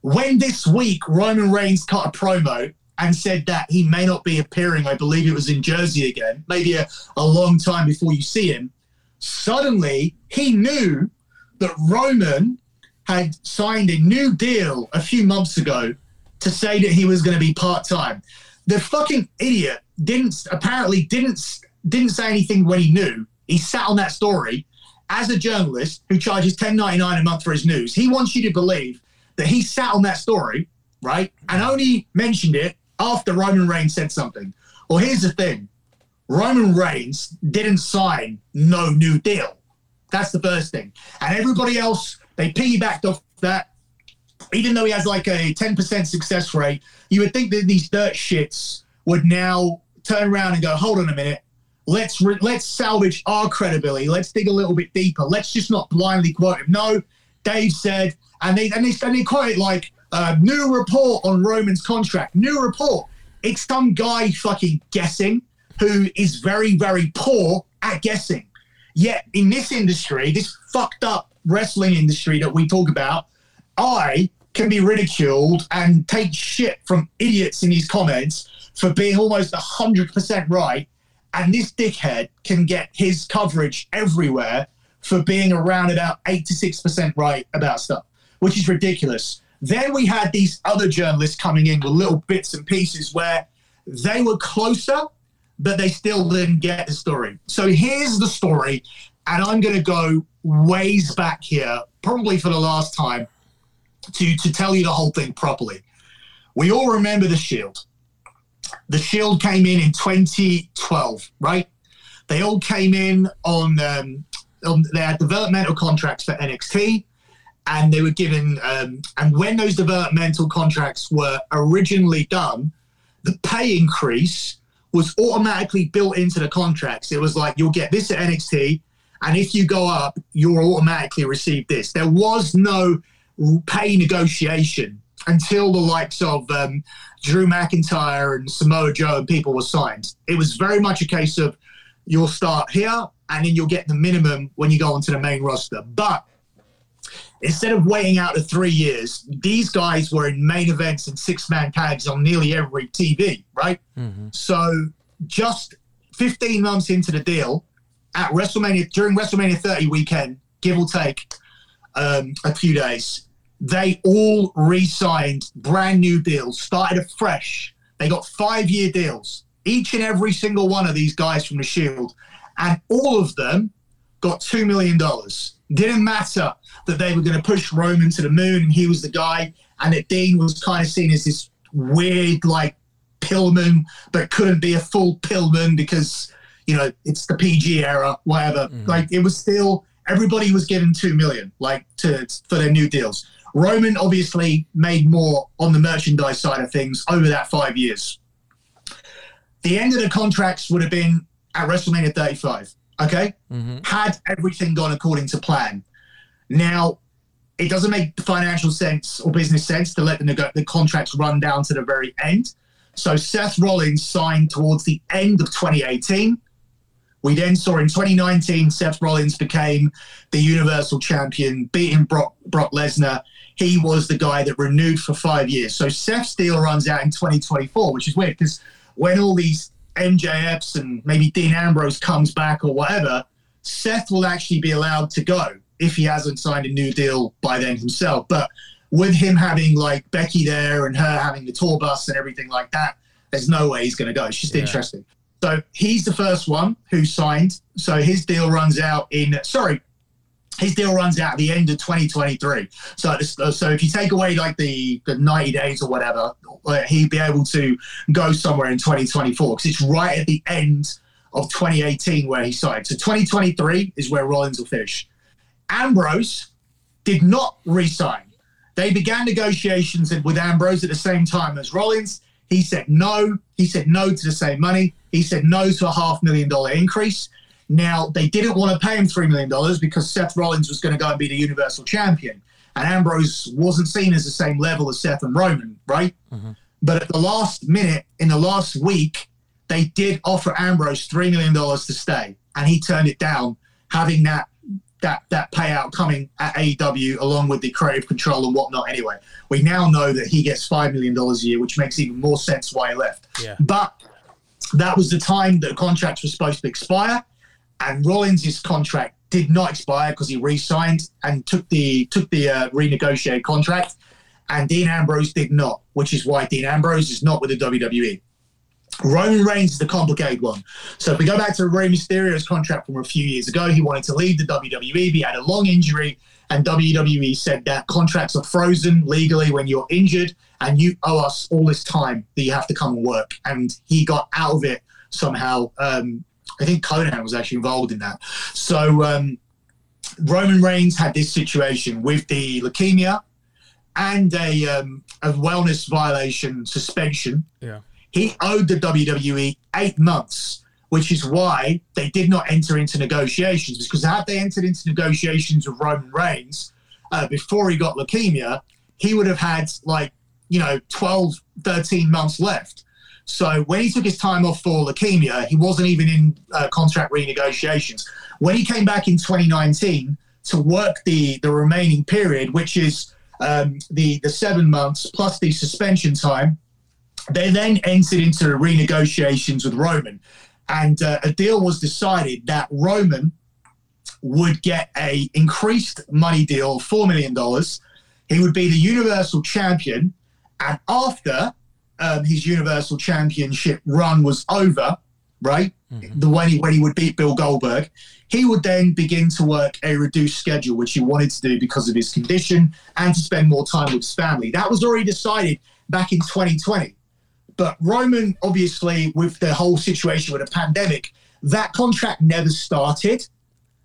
when this week Roman Reigns cut a promo and said that he may not be appearing, I believe it was in Jersey again, maybe a, a long time before you see him, suddenly he knew that Roman had signed a new deal a few months ago to say that he was going to be part time. The fucking idiot didn't apparently didn't didn't say anything when he knew. He sat on that story as a journalist who charges ten ninety nine a month for his news. He wants you to believe that he sat on that story, right, and only mentioned it after Roman Reigns said something. Well, here's the thing: Roman Reigns didn't sign no new deal. That's the first thing, and everybody else they piggybacked off that even though he has like a 10% success rate, you would think that these dirt shits would now turn around and go, hold on a minute. Let's re- let's salvage our credibility. Let's dig a little bit deeper. Let's just not blindly quote him. No, Dave said, and they and they, and they quote it like uh, new report on Roman's contract. New report. It's some guy fucking guessing who is very very poor at guessing. Yet in this industry, this fucked up wrestling industry that we talk about, I can be ridiculed and take shit from idiots in these comments for being almost 100% right. And this dickhead can get his coverage everywhere for being around about 8 to 6% right about stuff, which is ridiculous. Then we had these other journalists coming in with little bits and pieces where they were closer, but they still didn't get the story. So here's the story, and I'm going to go ways back here, probably for the last time to to tell you the whole thing properly. We all remember the Shield. The Shield came in in 2012, right? They all came in on, um, on had developmental contracts for NXT, and they were given. Um, and when those developmental contracts were originally done, the pay increase was automatically built into the contracts. It was like you'll get this at NXT, and if you go up, you'll automatically receive this. There was no pay negotiation until the likes of um, Drew McIntyre and Samoa Joe and people were signed. It was very much a case of you'll start here and then you'll get the minimum when you go onto the main roster. But instead of waiting out the three years, these guys were in main events and six man tags on nearly every TV, right? Mm-hmm. So just 15 months into the deal, at WrestleMania during WrestleMania 30 weekend, give or take um, a few days, they all re-signed brand new deals, started afresh. They got five-year deals, each and every single one of these guys from the Shield, and all of them got two million dollars. Didn't matter that they were going to push Roman to the moon and he was the guy, and that Dean was kind of seen as this weird, like Pillman, but couldn't be a full Pillman because you know it's the PG era, whatever. Mm. Like it was still everybody was given two million, like to for their new deals. Roman obviously made more on the merchandise side of things over that five years. The end of the contracts would have been at WrestleMania 35. Okay, mm-hmm. had everything gone according to plan. Now, it doesn't make financial sense or business sense to let the, the contracts run down to the very end. So Seth Rollins signed towards the end of 2018. We then saw in 2019, Seth Rollins became the Universal Champion, beating Brock, Brock Lesnar. He was the guy that renewed for five years. So Seth's deal runs out in 2024, which is weird because when all these MJFs and maybe Dean Ambrose comes back or whatever, Seth will actually be allowed to go if he hasn't signed a new deal by then himself. But with him having like Becky there and her having the tour bus and everything like that, there's no way he's going to go. It's just yeah. interesting. So he's the first one who signed. So his deal runs out in, sorry, his deal runs out at the end of 2023. So, so if you take away like the, the 90 days or whatever, uh, he'd be able to go somewhere in 2024 because it's right at the end of 2018 where he signed. So 2023 is where Rollins will finish. Ambrose did not resign. They began negotiations with Ambrose at the same time as Rollins. He said no. He said no to the same money. He said no to a half million dollar increase. Now, they didn't want to pay him $3 million because Seth Rollins was going to go and be the Universal Champion. And Ambrose wasn't seen as the same level as Seth and Roman, right? Mm-hmm. But at the last minute, in the last week, they did offer Ambrose $3 million to stay. And he turned it down, having that that that payout coming at AEW along with the creative control and whatnot. Anyway, we now know that he gets five million dollars a year, which makes even more sense why he left. Yeah. But that was the time that the contract was supposed to expire, and Rollins' contract did not expire because he re-signed and took the took the uh, renegotiated contract, and Dean Ambrose did not, which is why Dean Ambrose is not with the WWE. Roman Reigns is the complicated one. So if we go back to Rey Mysterio's contract from a few years ago, he wanted to leave the WWE. He had a long injury, and WWE said that contracts are frozen legally when you're injured, and you owe us all this time that you have to come and work. And he got out of it somehow. Um, I think Konnan was actually involved in that. So um, Roman Reigns had this situation with the leukemia and a, um, a wellness violation suspension. Yeah he owed the WWE eight months, which is why they did not enter into negotiations. Because had they entered into negotiations with Roman Reigns uh, before he got leukemia, he would have had like, you know, 12, 13 months left. So when he took his time off for leukemia, he wasn't even in uh, contract renegotiations. When he came back in 2019 to work the the remaining period, which is um, the the seven months plus the suspension time, they then entered into renegotiations with Roman, and uh, a deal was decided that Roman would get a increased money deal, four million dollars. He would be the Universal Champion, and after um, his Universal Championship run was over, right, mm-hmm. the when he when he would beat Bill Goldberg, he would then begin to work a reduced schedule, which he wanted to do because of his condition and to spend more time with his family. That was already decided back in 2020. But Roman, obviously, with the whole situation with the pandemic, that contract never started.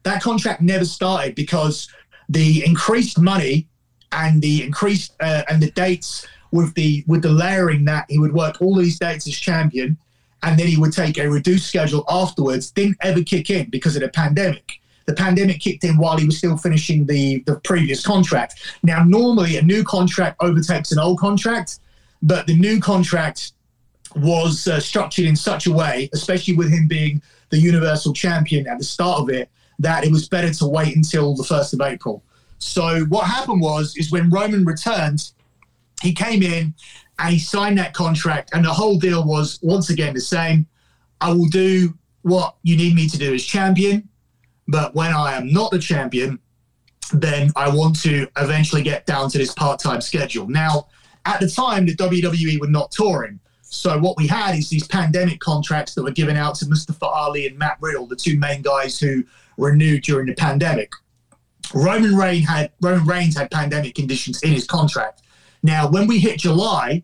That contract never started because the increased money and the increased uh, and the dates with the with the layering that he would work all these dates as champion and then he would take a reduced schedule afterwards didn't ever kick in because of the pandemic the pandemic kicked in while he was still finishing the the previous contract now normally a new contract overtakes an old contract but the new contract was uh, structured in such a way, especially with him being the Universal Champion at the start of it, that it was better to wait until the 1st of April. So what happened was is when Roman returned, he came in and he signed that contract, and the whole deal was once again the same. I will do what you need me to do as champion, but when I am not the champion, then I want to eventually get down to this part-time schedule. Now, at the time, the WWE were not touring. So what we had is these pandemic contracts that were given out to Mustafa Ali and Matt Riddle, the two main guys who renewed during the pandemic. Roman Reigns had Roman Reigns had pandemic conditions in his contract. Now, when we hit July,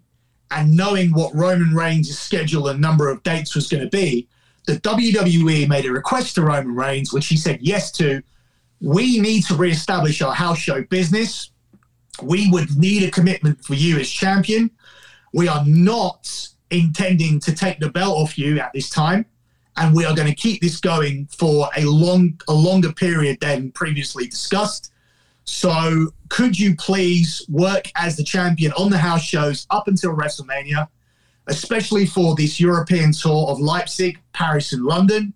and knowing what Roman Reigns' schedule and number of dates was going to be, the WWE made a request to Roman Reigns, which he said yes to. We need to reestablish our house show business. We would need a commitment for you as champion. We are not intending to take the belt off you at this time, and we are going to keep this going for a long, a longer period than previously discussed. So, could you please work as the champion on the house shows up until WrestleMania, especially for this European tour of Leipzig, Paris, and London?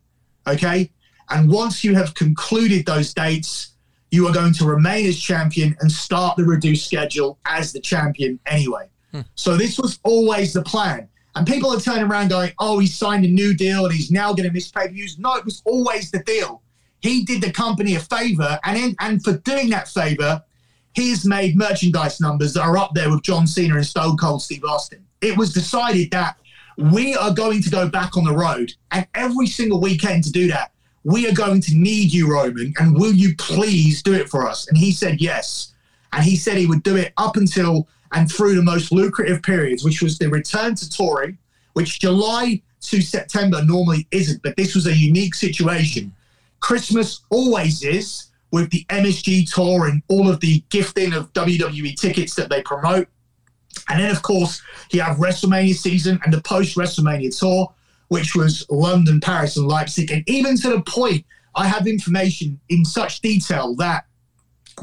Okay. And once you have concluded those dates, you are going to remain as champion and start the reduced schedule as the champion anyway. Hmm. So, this was always the plan. And people are turning around going, oh, he signed a new deal and he's now going to miss pay per views. No, it was always the deal. He did the company a favor. And, in, and for doing that favor, he's made merchandise numbers that are up there with John Cena and Stone Cold Steve Austin. It was decided that we are going to go back on the road. And every single weekend to do that, we are going to need you, Roman. And will you please do it for us? And he said yes. And he said he would do it up until and through the most lucrative periods, which was the return to touring, which July to September normally isn't, but this was a unique situation. Christmas always is with the MSG tour and all of the gifting of WWE tickets that they promote. And then, of course, you have WrestleMania season and the post WrestleMania tour, which was London, Paris, and Leipzig. And even to the point, I have information in such detail that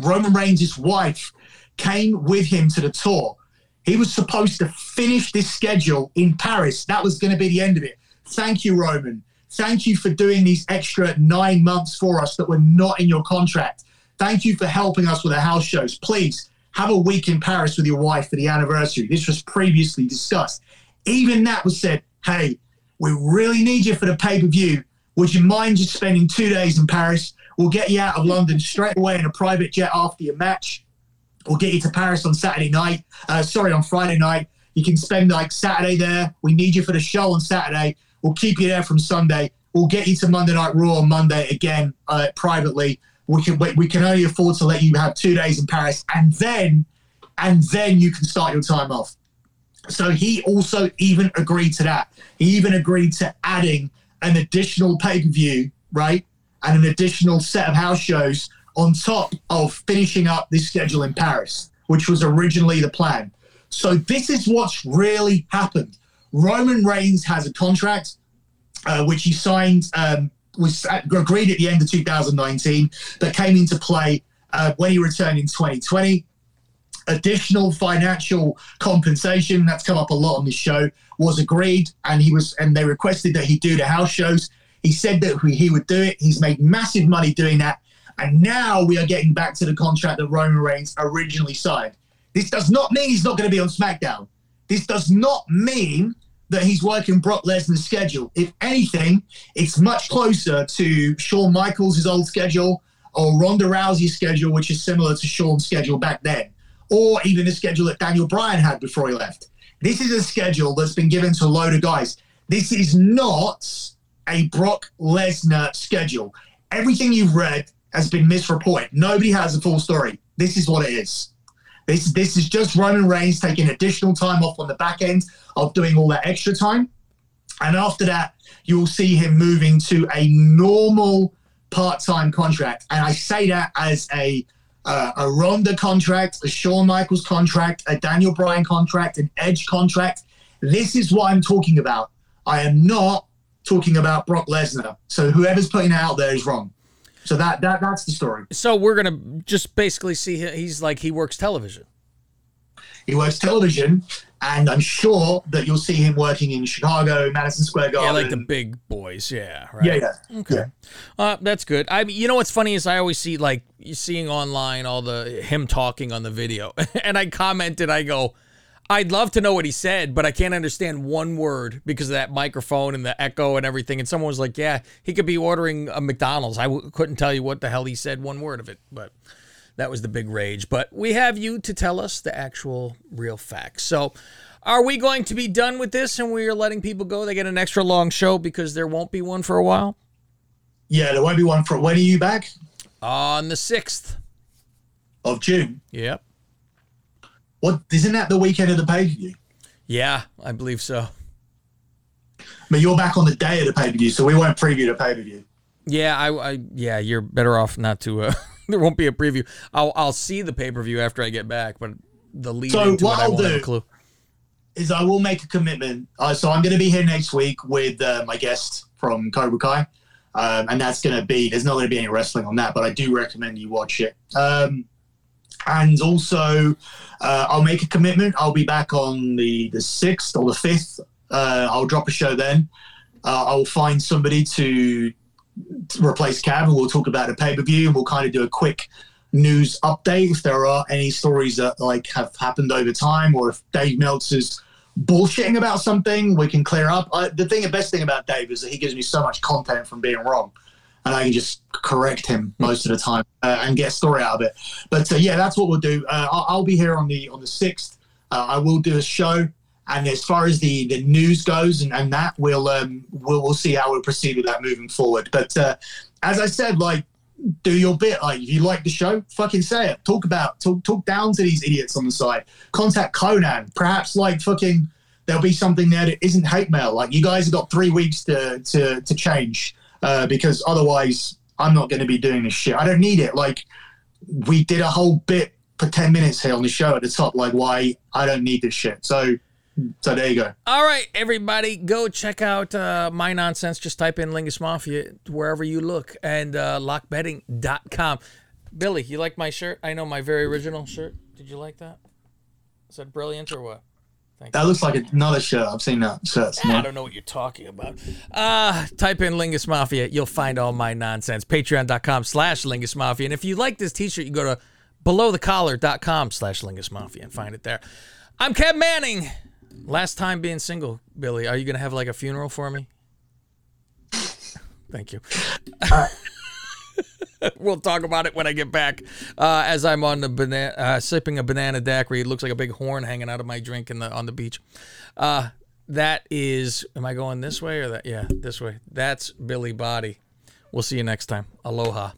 Roman Reigns' wife came with him to the tour. He was supposed to finish this schedule in Paris. That was going to be the end of it. Thank you, Roman. Thank you for doing these extra nine months for us that were not in your contract. Thank you for helping us with the house shows. Please have a week in Paris with your wife for the anniversary. This was previously discussed. Even that was said, hey, we really need you for the pay per view. Would you mind just spending two days in Paris? We'll get you out of London straight away in a private jet after your match. We'll get you to Paris on Saturday night. Uh, sorry, on Friday night. You can spend like Saturday there. We need you for the show on Saturday. We'll keep you there from Sunday. We'll get you to Monday Night Raw on Monday again uh, privately. We can we can only afford to let you have two days in Paris, and then and then you can start your time off. So he also even agreed to that. He even agreed to adding an additional pay per view, right, and an additional set of house shows on top of finishing up this schedule in Paris, which was originally the plan. So this is what's really happened. Roman Reigns has a contract uh, which he signed, um, was agreed at the end of 2019, that came into play uh, when he returned in 2020. Additional financial compensation that's come up a lot on this show was agreed, and he was and they requested that he do the house shows. He said that he would do it. He's made massive money doing that, and now we are getting back to the contract that Roman Reigns originally signed. This does not mean he's not going to be on SmackDown. This does not mean that he's working Brock Lesnar's schedule. If anything, it's much closer to Shawn Michaels' old schedule or Ronda Rousey's schedule, which is similar to Shawn's schedule back then, or even the schedule that Daniel Bryan had before he left. This is a schedule that's been given to a load of guys. This is not a Brock Lesnar schedule. Everything you've read has been misreported. Nobody has a full story. This is what it is. This this is just Roman Reigns taking additional time off on the back end of doing all that extra time, and after that, you will see him moving to a normal part-time contract. And I say that as a uh, a Ronda contract, a Shawn Michaels contract, a Daniel Bryan contract, an Edge contract. This is what I'm talking about. I am not talking about Brock Lesnar. So whoever's putting it out there is wrong. So that that that's the story. So we're gonna just basically see he's like he works television. He works television, and I'm sure that you'll see him working in Chicago, Madison Square Garden. Yeah, like the big boys. Yeah, right. yeah, yeah. Okay. Yeah. Uh, that's good. I mean, you know what's funny is I always see like you seeing online all the him talking on the video, and I commented, I go, I'd love to know what he said, but I can't understand one word because of that microphone and the echo and everything. And someone was like, "Yeah, he could be ordering a McDonald's." I w- couldn't tell you what the hell he said, one word of it, but that was the big rage. But we have you to tell us the actual real facts. So. Are we going to be done with this and we are letting people go? They get an extra long show because there won't be one for a while? Yeah, there won't be one for when are you back? On the 6th. Of June. Yep. What isn't that the weekend of the pay per view? Yeah, I believe so. But you're back on the day of the pay per view, so we won't preview the pay per view. Yeah, I, I yeah, you're better off not to uh there won't be a preview. I'll I'll see the pay-per-view after I get back, but the lead So into what it, I I'll won't have a do- clue. Is I will make a commitment. Uh, so I'm going to be here next week with uh, my guest from Cobra Kai, um, and that's going to be. There's not going to be any wrestling on that, but I do recommend you watch it. Um, and also, uh, I'll make a commitment. I'll be back on the the sixth or the fifth. Uh, I'll drop a show then. Uh, I'll find somebody to, to replace Cav, and we'll talk about a pay per view, and we'll kind of do a quick news update if there are any stories that like have happened over time, or if Dave Meltzer's bullshitting about something, we can clear up. I, the thing, the best thing about Dave is that he gives me so much content from being wrong, and I can just correct him most of the time uh, and get a story out of it. But uh, yeah, that's what we'll do. Uh, I'll, I'll be here on the on the sixth. Uh, I will do a show, and as far as the the news goes and, and that, we'll um we'll we'll see how we proceed with that moving forward. But uh, as I said, like do your bit. Like if you like the show, fucking say it. Talk about talk talk down to these idiots on the side. Contact Konnan. Perhaps like fucking there'll be something there that isn't hate mail. Like you guys have got three weeks to to to change uh, because otherwise I'm not going to be doing this shit. I don't need it. Like we did a whole bit for ten minutes here on the show at the top. Like why I don't need this shit. So so there you go. All right, everybody, go check out uh, My Nonsense. Just type in Lingus Mafia wherever you look and uh, lockbetting.com. Billi, you like my shirt? I know my very original shirt. Did you like that? Is that brilliant or what? That looks like another shirt. I've seen that shirt. I don't know what you're talking about. Uh, type in Lingus Mafia. You'll find all my nonsense. Patreon.com slash Lingus Mafia. And if you like this t-shirt, you go to belowthecollar.com slash Lingus Mafia and find it there. I'm Kev Manning. Last time being single, Billi. Are you going to have like a funeral for me? Thank you. we'll talk about it when I get back. Uh, as I'm on the banana, uh, sipping a banana daiquiri, it looks like a big horn hanging out of my drink in the on the beach. Uh, that is, am I going this way or that? Yeah, this way. That's Billi Bhatti. We'll see you next time. Aloha.